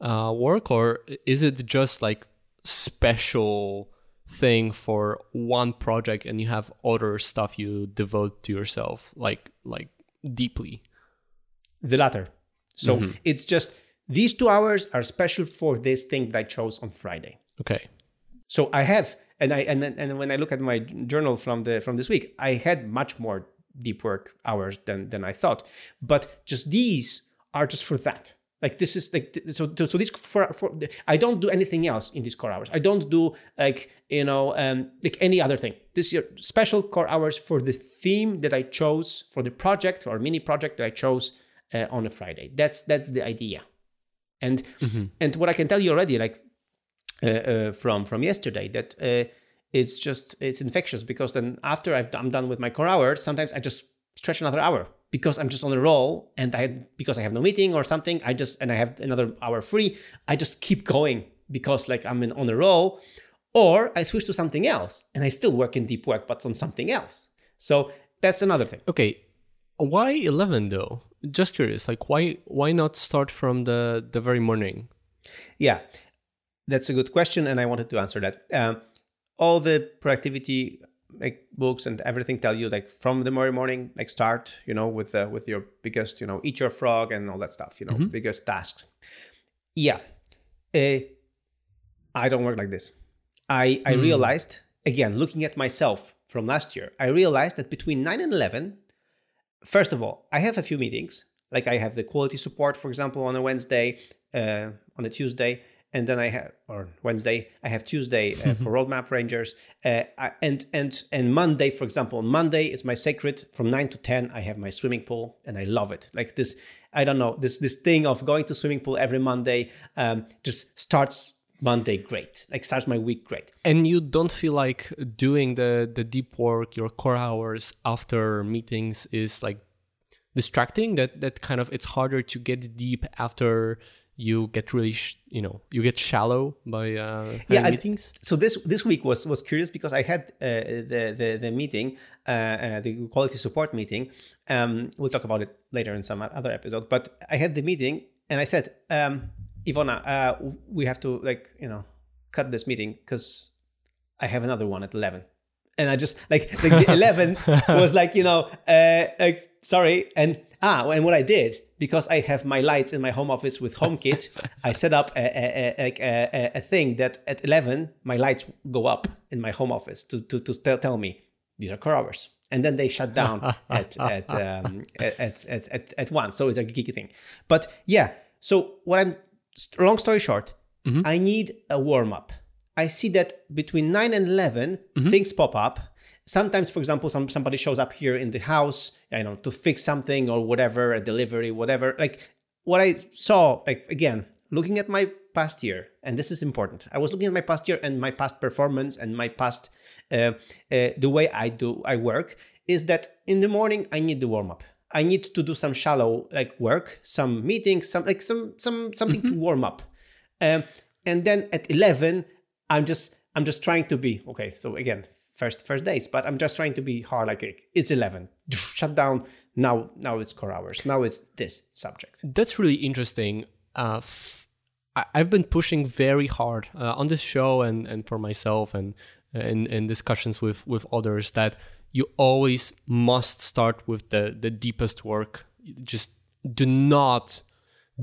uh, work or is it just like special thing for one project and you have other stuff you devote to yourself like like deeply? The latter. So mm-hmm. it's just these two hours are special for this thing that i chose on friday. Okay. So i have and i and then and when i look at my journal from the from this week i had much more deep work hours than than i thought but just these are just for that like this is like so so this for, for I don't do anything else in these core hours. I don't do like you know um, like any other thing. This is special core hours for the theme that I chose for the project or mini project that I chose uh, on a Friday. That's that's the idea. And mm-hmm. and what I can tell you already, like from from yesterday, that uh, it's just it's infectious because then after I've I'm done with my core hours, sometimes I just stretch another hour because I'm just on a roll and I because I have no meeting or something, I just and I have another hour free, I just keep going because like I'm in, on a roll, or I switch to something else and I still work in deep work but on something else. So that's another thing. Okay, why 11 though? Just curious, like why why not start from the the very morning? Yeah, that's a good question, and I wanted to answer that. Um, all the productivity like books and everything tell you like from the very morning like start you know with uh, with your biggest you know eat your frog and all that stuff you know mm-hmm. biggest tasks yeah uh, i don't work like this i i mm. realized again looking at myself from last year i realized that between 9 and 11 first of all i have a few meetings like i have the quality support for example on a wednesday uh, on a tuesday and then I have or Wednesday I have Tuesday uh, for roadmap rangers. Uh, and and and Monday for example Monday is my sacred. From 9 to 10 I have my swimming pool and I love it. Like this I don't know this this thing of going to swimming pool every Monday um, just starts Monday great like starts my week great. And you don't feel like doing the the deep work your core hours after meetings is like distracting? That that kind of it's harder to get deep after you get really sh- you know you get shallow by uh, yeah, meetings? I, so this this week was was curious because i had uh, the, the the meeting uh, uh, the quality support meeting. Um, we'll talk about it later in some other episode but i had the meeting and i said um, ivona uh, we have to like you know cut this meeting because i have another one at 11 and i just like, like the 11 was like you know uh, like sorry and ah and what i did because I have my lights in my home office with HomeKit, I set up a, a, a, a, thing that at 11, my lights go up in my home office to, to, to tell, tell me these are core hours. And then they shut down at, at, um, at, at, at, at one. So it's a geeky thing. But yeah, so what I'm, long story short, mm-hmm. I need a warm up. I see that between 9 and 11, mm-hmm. things pop up sometimes for example some somebody shows up here in the house you know to fix something or whatever a delivery whatever. Like what i saw like again looking at my past year and this is important. I was looking at my past year and my past performance and my past uh, uh, the way i do i work is that in the morning i need the warm up. I need to do some shallow like work some meetings some like some some something mm-hmm. to warm up. Um, and then at 11 i'm just i'm just trying to be okay so again first first days but i'm just trying to be hard like it's 11 shut down. Now now it's core hours. Now it's this subject. That's really interesting. Uh, f- i've been pushing very hard uh, on this show and and for myself and in, in discussions with with others that you always must start with the the deepest work. Just do not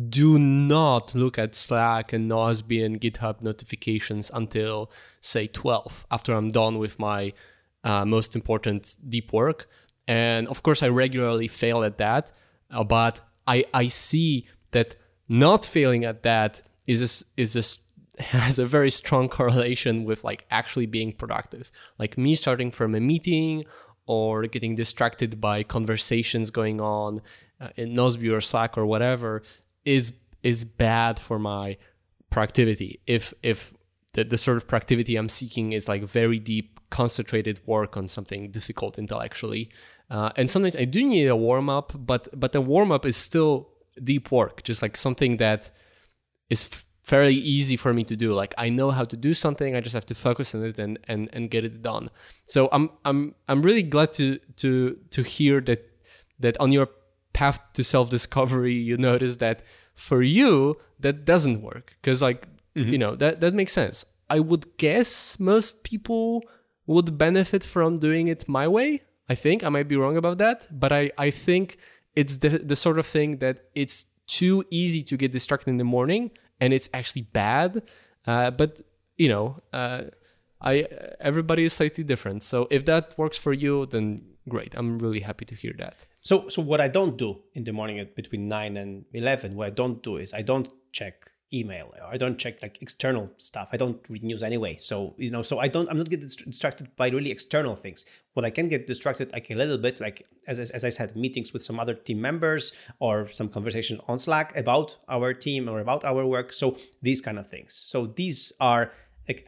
do not look at Slack and Nozbe and GitHub notifications until, say, 12, after I'm done with my uh, most important deep work. And of course, I regularly fail at that, uh, but I, I see that not failing at that is a, is a, has a very strong correlation with like actually being productive. Like me starting from a meeting or getting distracted by conversations going on uh, in Nozbe or Slack or whatever is is bad for my productivity if if the, the sort of productivity i'm seeking is like very deep concentrated work on something difficult intellectually uh, and sometimes i do need a warm-up but but the warm-up is still deep work just like something that is f- fairly easy for me to do. Like I know how to do something, I just have to focus on it and and and get it done. So I'm I'm I'm really glad to to to hear that that on your path to self discovery you notice that for you that doesn't work because like you know that that makes sense. I would guess most people would benefit from doing it my way. I think I might be wrong about that, but I I think it's the the sort of thing that it's too easy to get distracted in the morning and it's actually bad. Uh, but you know, uh, I everybody is slightly different. So if that works for you, then great. I'm really happy to hear that. So, so what I don't do in the morning at between nine and eleven, what I don't do is I don't check email. I don't check like external stuff. I don't read news anyway. So you know, so I don't. I'm not getting distracted by really external things. What I can get distracted like a little bit, like as as I said, meetings with some other team members or some conversation on Slack about our team or about our work. So these kind of things. So these are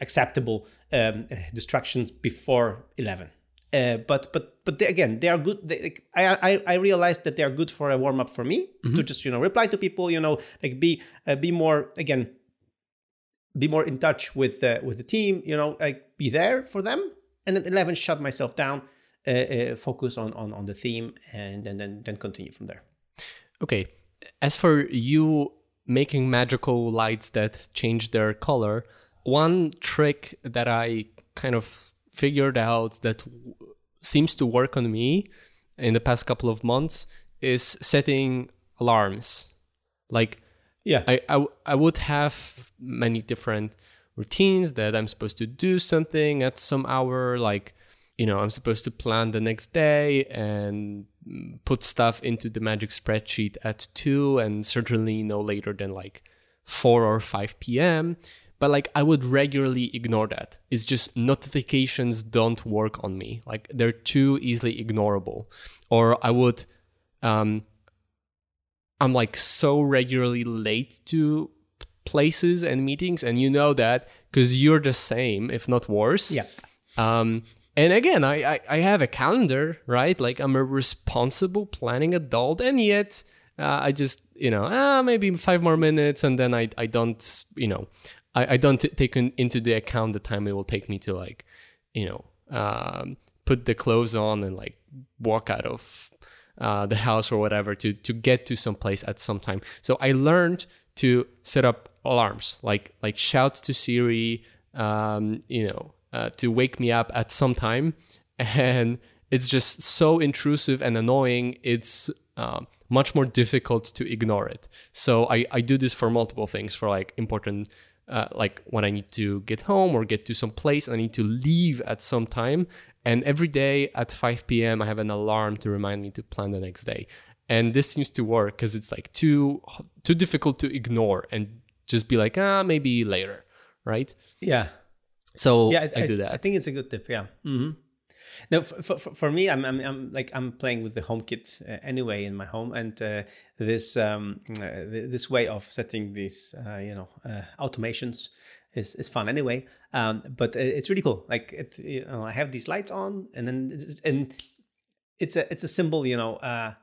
acceptable um, distractions before eleven. Uh, but but but they, again, they are good. They, like, I, I I realized that they are good for a warm up for me mm-hmm. to just you know reply to people. You know, like be uh, be more again, be more in touch with the with the team. You know, like be there for them. And then eleven, shut myself down, uh, uh, focus on on on the theme, and, and then then continue from there. Okay, as for you making magical lights that change their color, one trick that I kind of figured out that w- seems to work on me in the past couple of months is setting alarms. Like, yeah, I, I, I would have many different routines that I'm supposed to do something at some hour. Like, you know, I'm supposed to plan the next day and put stuff into the magic spreadsheet at 2 and certainly no later than like 4 or 5 p.m but like I would regularly ignore that. It's just notifications don't work on me. Like they're too easily ignorable. Or I would um I'm like so regularly late to places and meetings and you know that cuz you're the same if not worse. Yeah. Um and again, I, I, I have a calendar, right? Like I'm a responsible planning adult, and yet uh, I just you know ah maybe five more minutes, and then I I don't you know I, I don't t- take in, into the account the time it will take me to like, you know, um, put the clothes on and like walk out of uh, the house or whatever to to get to some place at some time. So I learned to set up alarms, like like shout to Siri, um, you know, uh, to wake me up at some time, and it's just so intrusive and annoying. It's uh, much more difficult to ignore it. So I I do this for multiple things, for like important uh, like when I need to get home or get to some place and I need to leave at some time. And every day at 5 p.m., I have an alarm to remind me to plan the next day. And this seems to work because it's like too too difficult to ignore and just be like, ah, maybe later, right? Yeah. So yeah, I, I do that. I think it's a good tip. Yeah. Mm-hmm. No, for, for, for me, I'm, I'm, I'm, like I'm playing with the HomeKit uh, anyway in my home, and uh, this um, uh, this way of setting these uh, you know uh, automations is, is fun anyway. Um, but it's really cool. Like it, you know, I have these lights on, and then and it's a it's a symbol. You know, uh,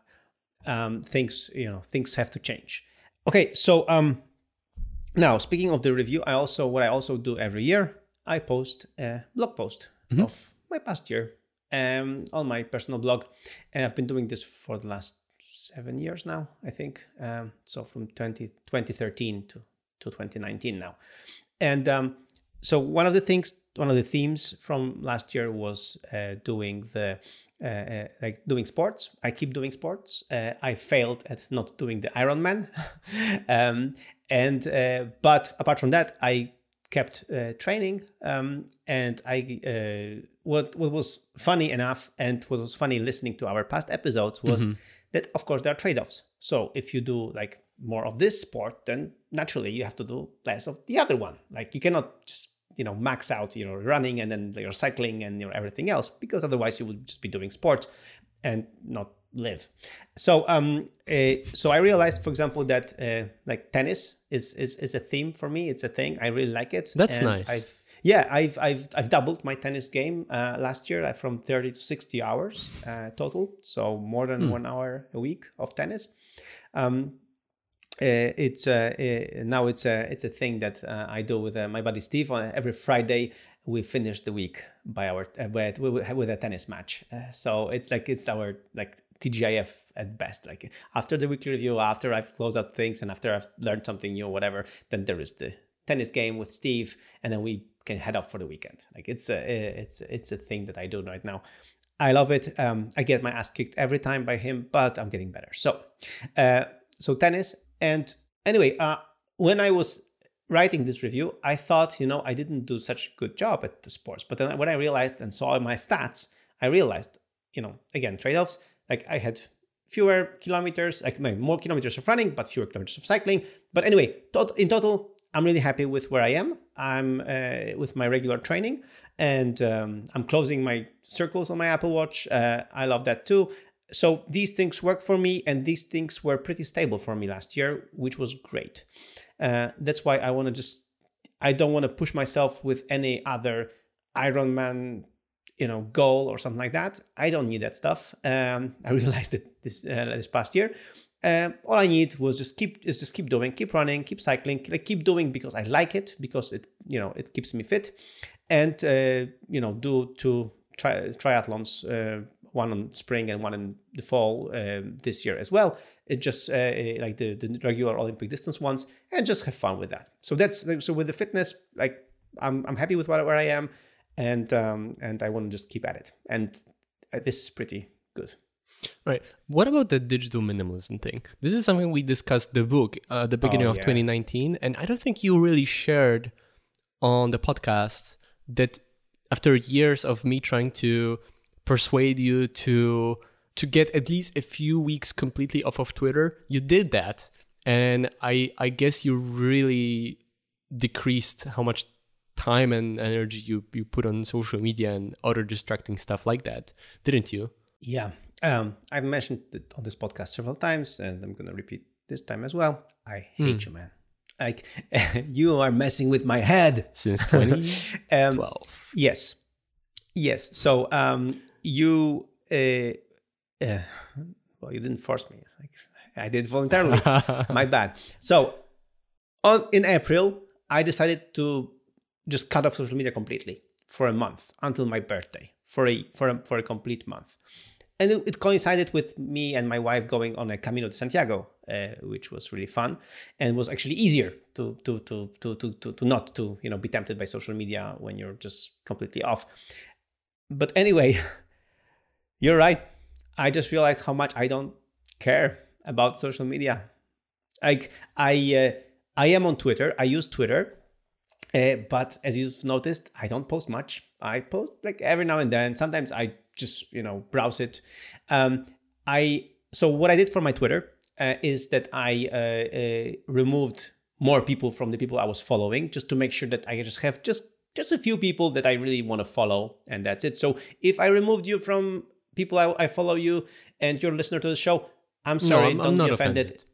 um, things you know things have to change. Okay, so um, now speaking of the review, I also what I also do every year, I post a blog post mm-hmm. of my past year um, on my personal blog. And I've been doing this for the last seven years now, I think. Um, so from 20, 2013 to, to 2019 now. And um, so one of the things, one of the themes from last year was uh, doing the uh, uh, like doing sports. I keep doing sports. Uh, I failed at not doing the Ironman, um, and uh, but apart from that, I kept training, um, and I what what was funny enough, and what was funny listening to our past episodes was mm-hmm. that of course there are trade offs. So if you do like more of this sport, then naturally you have to do less of the other one. Like you cannot just you know max out you know running and then you're cycling and your everything else because otherwise you would just be doing sports and not live. So um, uh, so I realized, for example, that uh, like tennis is, is is a theme for me. It's a thing. I really like it. That's nice. I've, yeah, I've I've I've doubled my tennis game uh, last year uh, from thirty to sixty hours uh, total. So more than mm. one hour a week of tennis. Um, uh, it's uh, uh, now it's a it's a thing that uh, I do with uh, my buddy Steve. On every Friday, we finish the week by our uh, with, with a tennis match. Uh, so it's like it's our like TGIF at best. Like after the weekly review, after I've closed out things, and after I've learned something new, or whatever, then there is the tennis game with Steve, and then we can head off for the weekend. Like it's a it's it's a thing that I do right now. I love it. Um, I get my ass kicked every time by him, but I'm getting better. So, uh, so tennis. And anyway, uh, when I was writing this review, I thought, you know, I didn't do such a good job at the sports. But then when I realized and saw my stats, I realized, you know, again, trade offs. Like I had fewer kilometers, like more kilometers of running, but fewer kilometers of cycling. But anyway, in total, I'm really happy with where I am. I'm uh, with my regular training, and um, I'm closing my circles on my Apple Watch. Uh, I love that too. So these things work for me, and these things were pretty stable for me last year, which was great. Uh, that's why I want to just. I don't want to push myself with any other Ironman, you know, goal or something like that. I don't need that stuff. Um, I realized it this uh, this past year. Um, all I need was just keep is just keep doing, keep running, keep cycling, like keep doing because I like it because it you know it keeps me fit, and uh, you know do two tri- triathlons, uh, one in spring and one in the fall uh, this year as well. It just uh, uh, like the the regular Olympic distance ones, and just have fun with that. So that's so with the fitness, like I'm I'm happy with where, where I am, and um, and I want to just keep at it, and this is pretty good. Right. What about the digital minimalism thing? This is something we discussed the book uh, at the beginning oh, of yeah. 2019, and I don't think you really shared on the podcast that after years of me trying to persuade you to to get at least a few weeks completely off of Twitter, you did that, and I I guess you really decreased how much time and energy you you put on social media and other distracting stuff like that, didn't you? Yeah, um, I've mentioned it on this podcast several times, and I'm going to repeat this time as well. I hate mm. you, man. Like you are messing with my head since 2012. um, yes, yes. So um, you, uh, uh, well, you didn't force me. Like I did voluntarily. my bad. So on in April, I decided to just cut off social media completely for a month until my birthday for a for a, for a complete month and it, coincided with me and my wife going on a Camino de Santiago, uh, which was really fun and was actually easier to, to to to to to to not to you know be tempted by social media when you're just completely off. But anyway, you're right. I just realized how much I don't care about social media. Like I uh, I am on Twitter. I use Twitter. Uh, but as you've noticed, I don't post much. I post like every now and then. Sometimes I just you know browse it. Um, I so what I did for my Twitter uh, is that I uh, uh, removed more people from the people I was following just to make sure that I just have just just a few people that I really want to follow, and that's it. So if I removed you from people I, I follow you and you're a listener to the show, I'm sorry, no, I'm, don't I'm be offended. offended.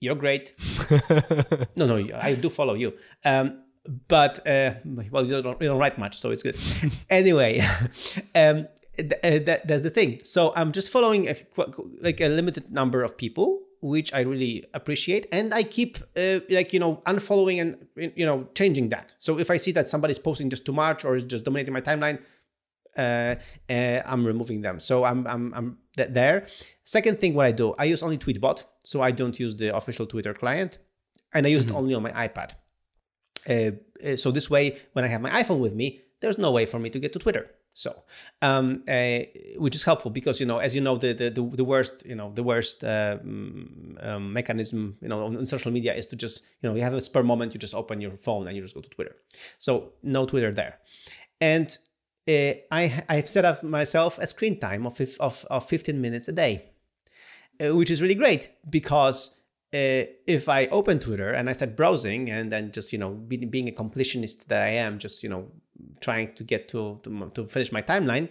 You're great. no, no, I do follow you. Um, but uh, well, you don't, you don't write much, so it's good. anyway, um, that, that's the thing. So I'm just following a, like a limited number of people, which I really appreciate, and I keep uh, like you know unfollowing and you know changing that. So if I see that somebody's posting just too much or is just dominating my timeline, uh, uh, I'm removing them. So I'm I'm I'm there. Second thing, what I do, I use only Tweetbot, so I don't use the official Twitter client, and I use mm-hmm. it only on my iPad. Uh, uh, so this way, when I have my iPhone with me, there's no way for me to get to Twitter. So, um, uh, which is helpful because you know, as you know, the the, the, worst you know the worst uh, um, mechanism you know on social media is to just you know you have a spur moment, you just open your phone and you just go to Twitter. So no Twitter there, and uh, I I've set up myself a screen time of of, of 15 minutes a day, uh, which is really great because uh, if I open Twitter and I start browsing and then just you know be, being a completionist that I am, just you know trying to get to, to to finish my timeline,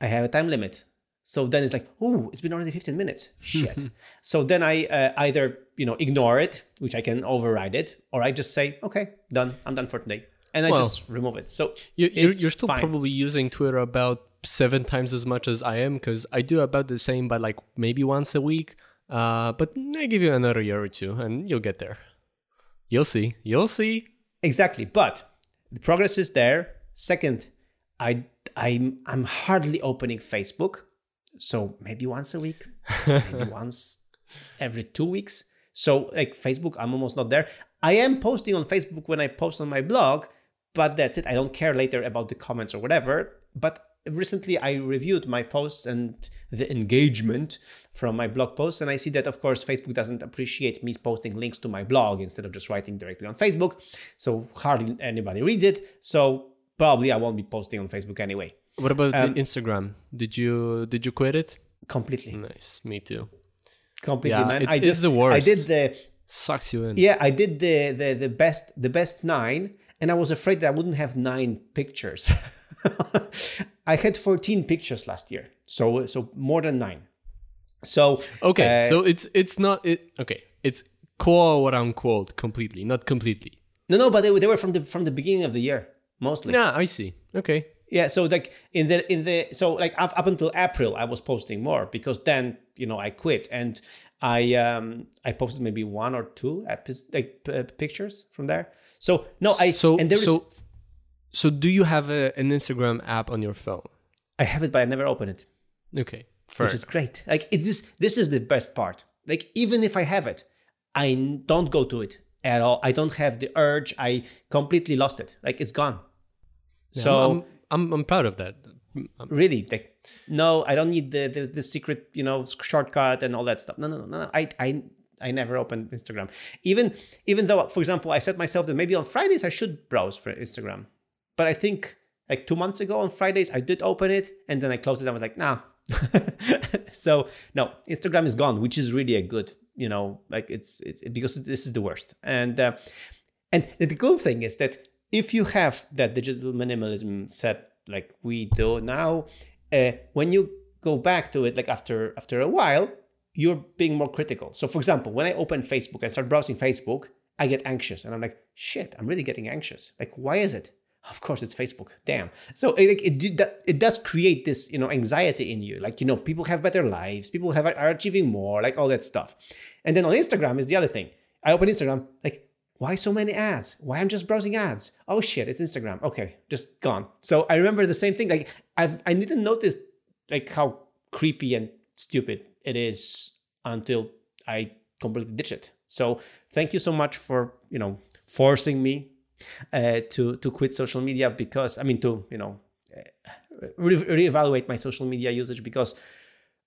I have a time limit. So then it's like, oh, it's been already 15 minutes. Shit. so then I uh, either you know ignore it, which I can override it, or I just say, okay, done. I'm done for today, and I well, just remove it. So you, you're, you're still fine. probably using Twitter about seven times as much as I am because I do about the same, but like maybe once a week Uh, but I give you another year or two, and you'll get there. You'll see. You'll see. Exactly. But the progress is there. Second, I I'm I'm hardly opening Facebook. So maybe once a week, maybe once every two weeks. So like Facebook, I'm almost not there. I am posting on Facebook when I post on my blog, but that's it. I don't care later about the comments or whatever. But recently I reviewed my posts and the engagement from my blog posts, and I see that of course Facebook doesn't appreciate me posting links to my blog instead of just writing directly on Facebook. So hardly anybody reads it. So probably I won't be posting on Facebook anyway. What about Um, the Instagram? Did you did you quit it? Completely. Nice. Me too. Completely, Yeah, man. it's- I it's just, the I did the Sucks you in. yeah, I did the the the best the best nine, and I was afraid that I wouldn't have nine pictures. I had 14 pictures last year, so so more than nine. So Okay. uh, so it's it's not it. Okay. It's quote unquote completely, not completely. no, no, but they, were- they were from the from the beginning of the year mostly. Yeah, I see. Okay. Yeah, so like in the in the so like up, up until April, I was posting more because then you know I quit and I um I posted maybe one or two epi- like p- pictures from there. So no, I so and there is so do you have a, an Instagram app on your phone? I have it, but I never open it, Okay. Fair. which is great. Like it is this this is the best part. Like even if I have it, I don't go to it at all. I don't have the urge. I completely lost it. Like it's gone. Yeah, so I'm, I'm I'm proud of that. Um, really like no i don't need the, the the secret you know shortcut and all that stuff no no no no no. i i i never open instagram even even though for example i set myself that maybe on fridays i should browse for instagram but i think like two months ago on fridays i did open it and then i closed it i was like nah so no instagram is gone which is really a good you know like it's it's because this is the worst and uh, and the cool thing is that if you have that digital minimalism set like we do now, uh, when you go back to it, like after after a while, you're being more critical. So, for example, when I open Facebook, I start browsing Facebook, I get anxious, and I'm like, shit, I'm really getting anxious. Like, why is it? Of course, it's Facebook. Damn. So it, it, it, does create this, you know, anxiety in you. Like, you know, people have better lives, people have are achieving more, like all that stuff. And then on Instagram is the other thing. I open Instagram, like, why so many ads? Why I'm just browsing ads? Oh shit, it's Instagram. Okay, just gone. So I remember the same thing. Like I've I didn't notice like how creepy and stupid it is until I completely ditched it. So thank you so much for you know forcing me uh, to to quit social media because I mean to you know re- reevaluate my social media usage because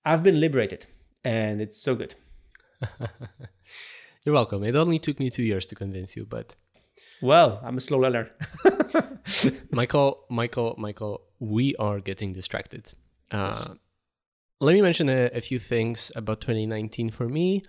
I've been liberated and it's so good. You're welcome. It only took me two years to convince you, but Well, I'm a slow learner. Michael, Michael, Michael, we are getting distracted. Uh, Let me mention a, a few things about 2019 for me.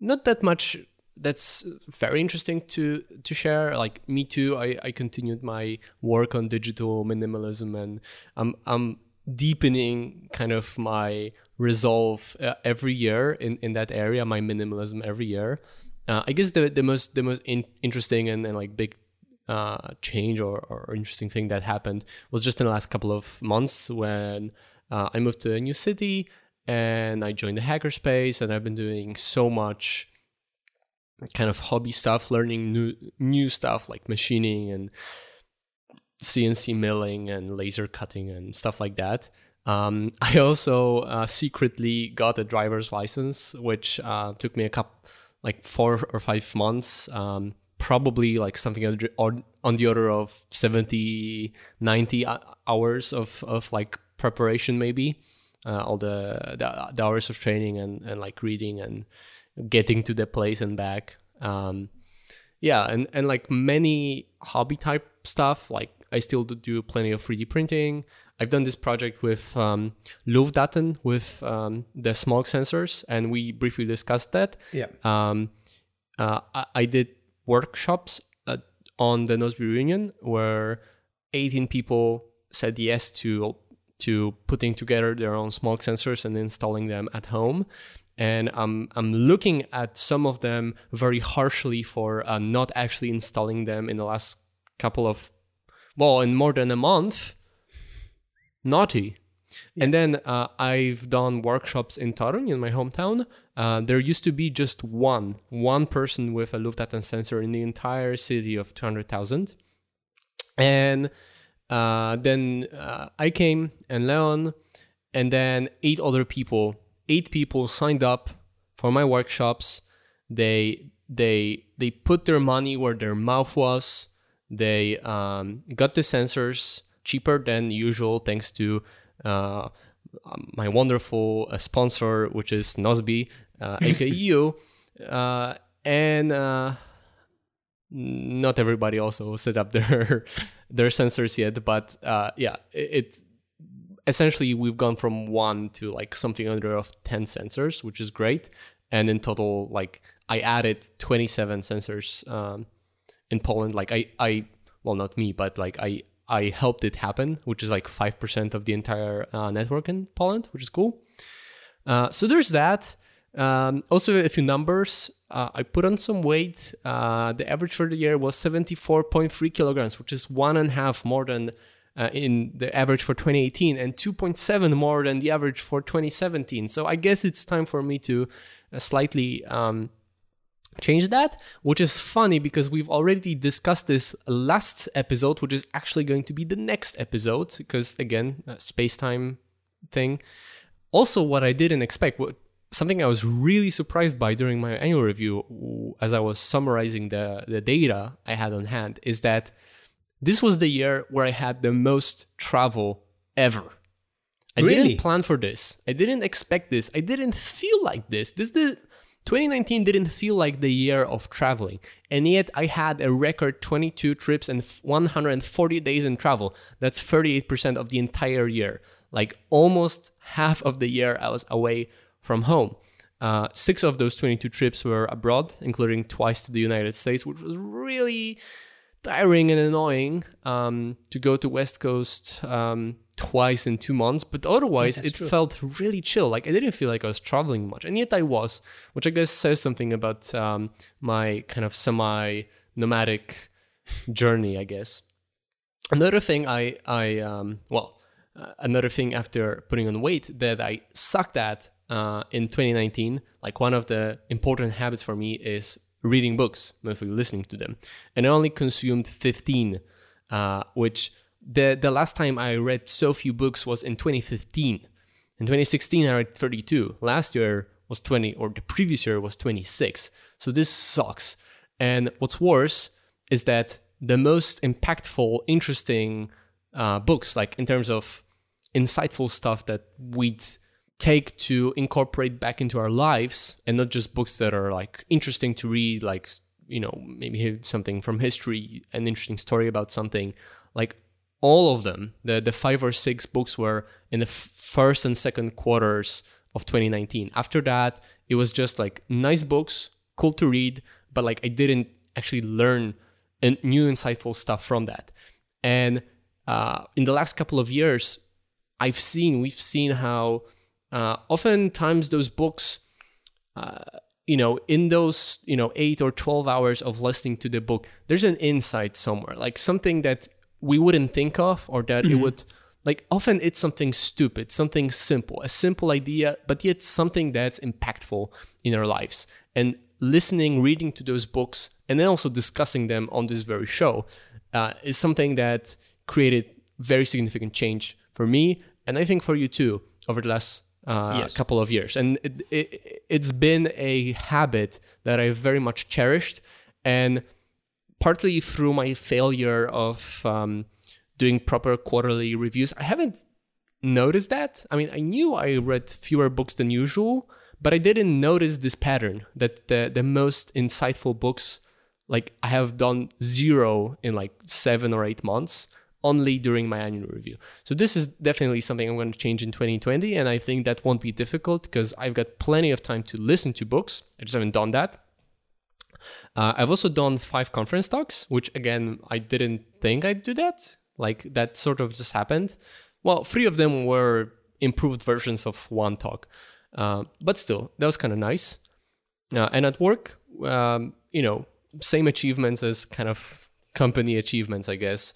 Not that much that's very interesting to to share. Like me too, I, I continued my work on digital minimalism, and I'm I'm deepening kind of my resolve uh, every year in, in that area, my minimalism every year. Uh, I guess the the most the most in, interesting and, and like big uh, change or, or interesting thing that happened was just in the last couple of months when uh, I moved to a new city and I joined the hackerspace and I've been doing so much kind of hobby stuff, learning new new stuff like machining and CNC milling and laser cutting and stuff like that. Um, I also uh, secretly got a driver's license, which uh, took me a couple, like four or five months. Um, probably like something on the- order of 70, 90 uh, hours of, of like preparation, maybe. Uh, all the, the the hours of training and, and like reading and getting to the place and back. Um, yeah, and, and like many hobby type stuff, like I still do- do plenty of 3D printing. I've done this project with um, Luftdaten with um, the smoke sensors, and we briefly discussed that. Yeah. Um, uh, I, I did workshops uh, on the Nozbe Reunion where 18 people said yes to to putting together their own smoke sensors and installing them at home. And I'm I'm looking at some of them very harshly for uh, not actually installing them in the last couple of well, in more than a month. Naughty. And then uh, I've done workshops in Torun, in my hometown. Uh, there used to be just one, one person with a Luftdaten sensor in the entire city of 200,000. And uh, then uh, I came and Leon, and then eight other people. Eight people signed up for my workshops. They they they put their money where their mouth was. They um, got the sensors cheaper than usual, thanks to uh, um, my wonderful uh, sponsor, which is Nozbe, uh, aka you. Uh, and uh, not everybody also set up their their sensors yet, but uh, yeah, it, it essentially we've gone from one to like something under of 10 sensors which is great. And in total like i added 27 sensors um, in poland. Like i i well not me but like i i helped it happen which is like 5% of the entire uh, network in poland which is cool. Uh, so there's that. Um, also a few numbers. Uh, i put on some weight. Uh, the average for the year was 74.3 kilograms which is one and a half more than uh, in the average for 2018 and 2.7 more than the average for 2017. So I guess it's time for me to uh, slightly um, change that, which is funny because we've already discussed this last episode, which is actually going to be the next episode because again, space time thing. Also, what I didn't expect, what something I was really surprised by during my annual review, as I was summarizing the the data I had on hand, is that this was the year where I had the most travel ever. I Really? didn't plan for this. I didn't expect this. I didn't feel like this. This the 2019 didn't feel like the year of traveling. And yet I had a record 22 trips and 140 days in travel. That's 38% of the entire year. Like almost half of the year I was away from home. Uh, six of those 22 trips were abroad, including twice to the United States, which was really tiring and annoying um, to go to West Coast um, twice in two months, but otherwise that's it true. felt really chill. Like I didn't feel like I was traveling much, and yet I was, which I guess says something about um, my kind of semi-nomadic journey, I guess. Another thing I I um, well, uh, another thing after putting on weight that I sucked at uh, in 2019, like one of the important habits for me is reading books, mostly listening to them, and I only consumed 15, uh, which the the last time I read so few books was in 2015. In 2016, I read 32. Last year was 20, or the previous year was 26. So this sucks. And what's worse is that the most impactful, interesting uh, books, like in terms of insightful stuff that we'd take to incorporate back into our lives, and not just books that are like interesting to read, like you know maybe something from history, an interesting story about something, like all of them, the the five or six books were in the f- first and second quarters of 2019. After that, it was just like nice books, cool to read, but like I didn't actually learn and new insightful stuff from that. And uh, in the last couple of years, I've seen we've seen how uh, oftentimes those books you know in those you know 8 or 12 hours of listening to the book there's an insight somewhere like something that we wouldn't think of or that it would like often it's something stupid something simple a simple idea but yet something that's impactful in our lives. And listening reading to those books and then also discussing them on this very show uh, is something that created very significant change for me and i think for you too over the last uh, Yes. couple of years. And it, it, it's been a habit that i've very much cherished and partly through my failure of um, doing proper quarterly reviews. I haven't noticed that. I mean i knew i read fewer books than usual but i didn't notice this pattern that the, the most insightful books like i have done zero in like seven or eight months only during my annual review. So this is definitely something I'm going to change in 2020, and I think that won't be difficult because I've got plenty of time to listen to books. I just haven't done that. Uh, I've also done five conference talks, which again I didn't think I'd do that. Like that sort of just happened. Well, three of them were improved versions of one talk, uh, but still that was kind of nice. Uh, and at work, um, you know, same achievements as kind of company achievements, I guess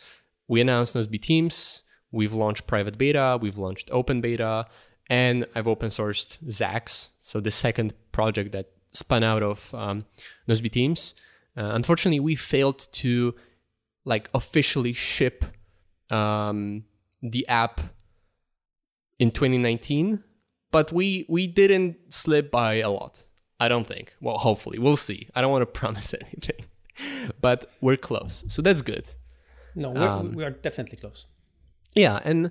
we announced Nozbe Teams. We've launched private beta, we've launched open beta, and I've open sourced Zacs, so the second project that spun out of um, Teams. Uh, unfortunately, we failed to like officially ship um, the app in 2019, but we we didn't slip by a lot. I don't think. Well, hopefully, we'll see. I don't want to promise anything, but we're close, so that's good. No, we're, um, we are definitely close. Yeah, and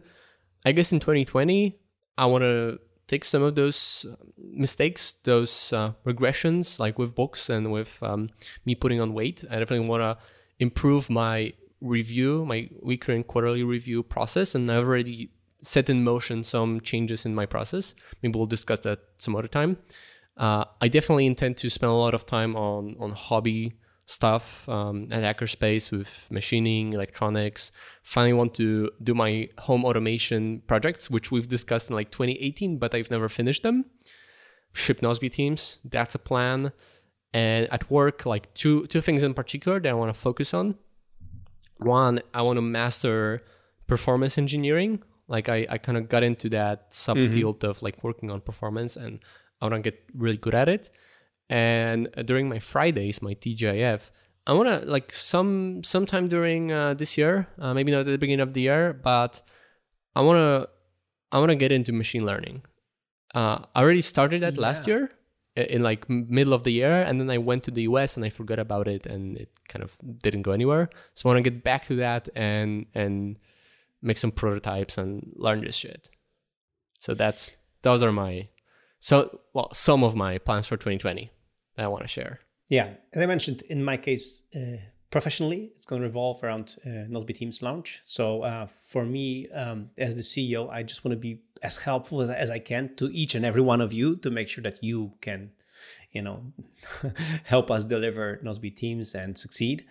I guess in 2020, I want to take some of those uh, mistakes, those uh, regressions, like with books and with um, me putting on weight. I definitely want to improve my review, my weekly and quarterly review process, and I've already set in motion some changes in my process. Maybe we'll discuss that some other time. Uh, I definitely intend to spend a lot of time on on hobby stuff um, at Hackerspace with machining, electronics. Finally, want to do my home automation projects, which we've discussed in like 2018, but I've never finished them. Ship Nozbe teams, that's a plan. And at work, like two two things in particular that I want to focus on. One, I want to master performance engineering. Like I, I kind of got into that subfield mm-hmm. of like working on performance and I want to get really good at it. And during my Fridays, my TGIF, I want to like some sometime during uh, this year, uh, maybe not at the beginning of the year, but I want to I want to get into machine learning. Uh, I already started that yeah. last year in like middle of the year, and then I went to the US and I forgot about it, and it kind of didn't go anywhere. So I want to get back to that and and make some prototypes and learn this shit. So that's those are my so well some of my plans for 2020 that I want to share. Yeah, as I mentioned, in my case, uh, professionally, it's going to revolve around uh, Teams launch. So uh, for me, um, as the CEO, I just want to be as helpful as, as I can to each and every one of you to make sure that you can, you know, help us deliver Nozbe Teams and succeed.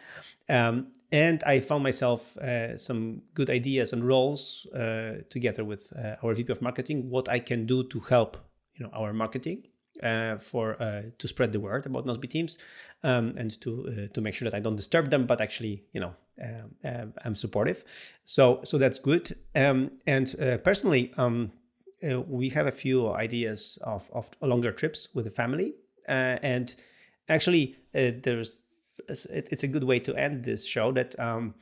Um, and I found myself uh, some good ideas and roles uh, together with uh, our VP of marketing, what I can do to help, you know, our marketing uh, for uh, to spread the word about Nozbe teams um, and to uh, to make sure that I don't disturb them, but actually, you know, um, um I'm supportive. So so that's good. Um, and uh, personally, um, uh, we have a few ideas of of longer trips with the family, uh, and actually, there's it's a good way to end this show that um,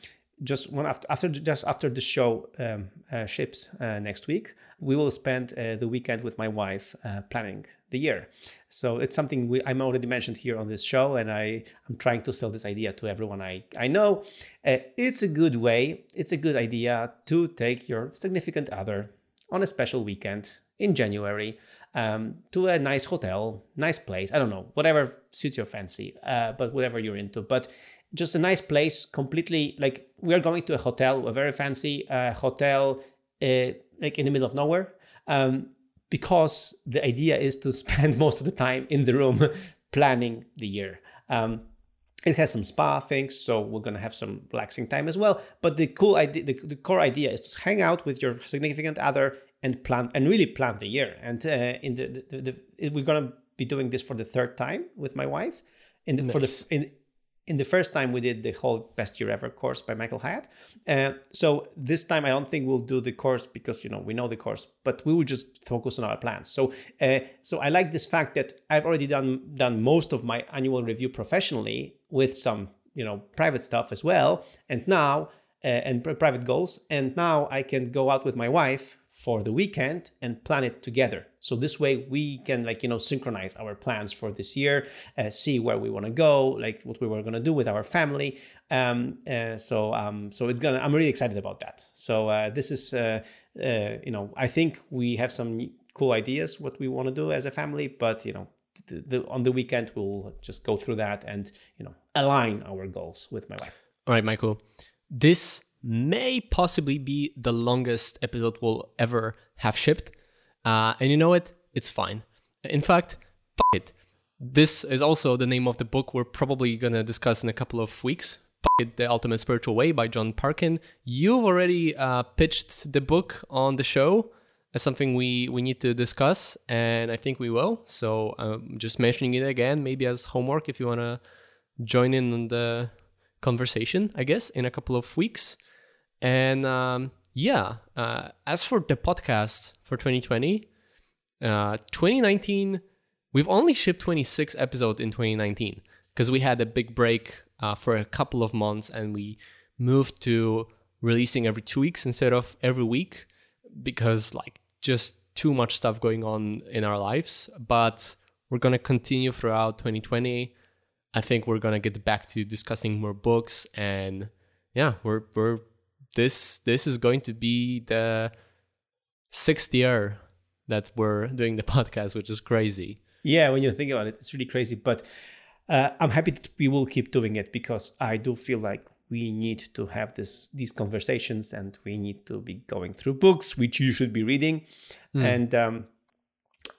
just one after after just after the show um, uh, ships uh, next week, we will spend uh, the weekend with my wife uh, planning the year. So it's something we, I'm already mentioned here on this show, and I am trying to sell this idea to everyone I I know. Uh, it's a good way, it's a good idea to take your significant other on a special weekend in January um, to a nice hotel, nice place. I don't know, whatever suits your fancy, uh, but whatever you're into, but just a nice place completely like we are going to a hotel a very fancy uh, hotel uh, like in the middle of nowhere um, because the idea is to spend most of the time in the room planning the year. Um, it has some spa things so we're going to have some relaxing time as well but the cool idea the, the, core idea is to hang out with your significant other and plan and really plan the year. And uh, in the, the, the, we're going to be doing this for the third time with my wife. In the nice. for the in in the first time we did the whole best year ever course by michael hyatt. Uh, so this time i don't think we'll do the course because you know we know the course but we will just focus on our plans. So uh, so i like this fact that i've already done done most of my annual review professionally with some you know private stuff as well. And now uh, and private goals. And now i can go out with my wife for the weekend and plan it together. So this way we can like you know synchronize our plans for this year, uh, see where we want to go, like what we were gonna do with our family. Um, uh, so um, so it's gonna. I'm really excited about that. So uh, this is uh, uh, you know I think we have some cool ideas what we want to do as a family, but you know the, the, on the weekend we'll just go through that and you know align our goals with my wife. All right, Michael. This may possibly be the longest episode we'll ever have shipped. Uh, and you know what? It's fine. In fact, it. This is also the name of the book we're probably going to discuss in a couple of weeks. It, the Ultimate Spiritual Way by John Parkin. You've already uh, pitched the book on the show as something we, we need to discuss, and I think we will. So I'm um, just mentioning it again, maybe as homework if you want to join in on the conversation, I guess, in a couple of weeks. And um, yeah, uh, as for the podcast for 2020, uh, 2019, we've only shipped 26 episodes in 2019 because we had a big break uh, for a couple of months and we moved to releasing every two weeks instead of every week because like just too much stuff going on in our lives. But we're gonna continue throughout 2020. I think we're gonna get back to discussing more books and yeah, we're we're this this is going to be the sixth year that we're doing the podcast, which is crazy. Yeah, when you think about it, it's really crazy. But uh, I'm happy that we will keep doing it because I do feel like we need to have this these conversations and we need to be going through books which you should be reading. Mm. And um,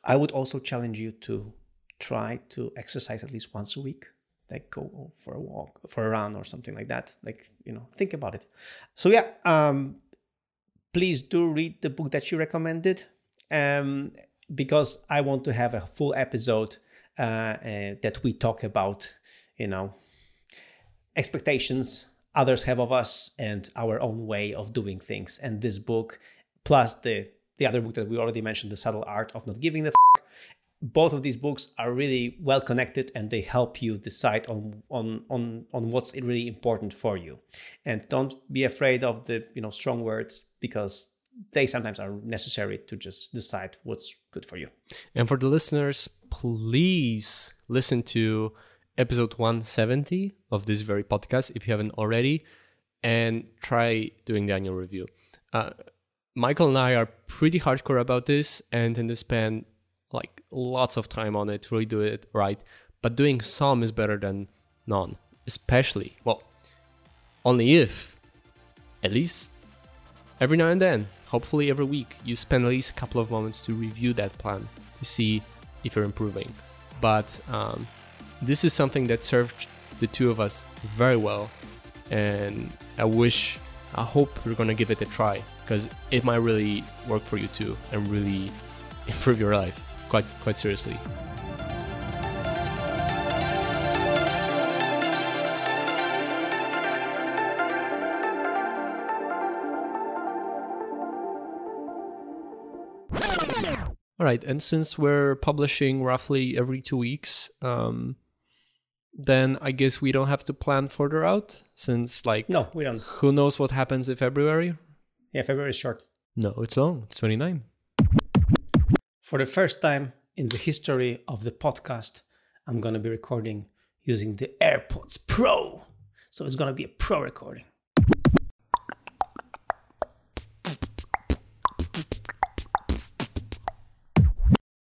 I would also challenge you to try to exercise at least once a week like go for a walk for a run or something like that. Like you know think about it. So yeah um please do read the book that you recommended um because i want to have a full episode uh, uh, that we talk about you know expectations others have of us and our own way of doing things. And this book plus the the other book that we already mentioned the subtle art of not giving the both of these books are really well connected and they help you decide on on on on what's really important for you. And don't be afraid of the you know strong words because they sometimes are necessary to just decide what's good for you. And for the listeners please listen to episode 170 of this very podcast if you haven't already and try doing the annual review. Uh, michael and i are pretty hardcore about this and tend to spend like lots of time on it to really do it right. But doing some is better than none, especially, well, only if at least every now and then, hopefully every week, you spend at least a couple of moments to review that plan to see if you're improving. But um, this is something that served the two of us very well, and I wish, I hope you're gonna give it a try because it might really work for you too and really improve your life quite quite seriously. All right, and since we're publishing roughly every two weeks, um, then I guess we don't have to plan further out. Since like no, we don't. Who knows what happens in February? Yeah, February is short. No, it's long. It's twenty nine. For the first time in the history of the podcast, I'm going to be recording using the AirPods Pro. So it's going to be a pro recording.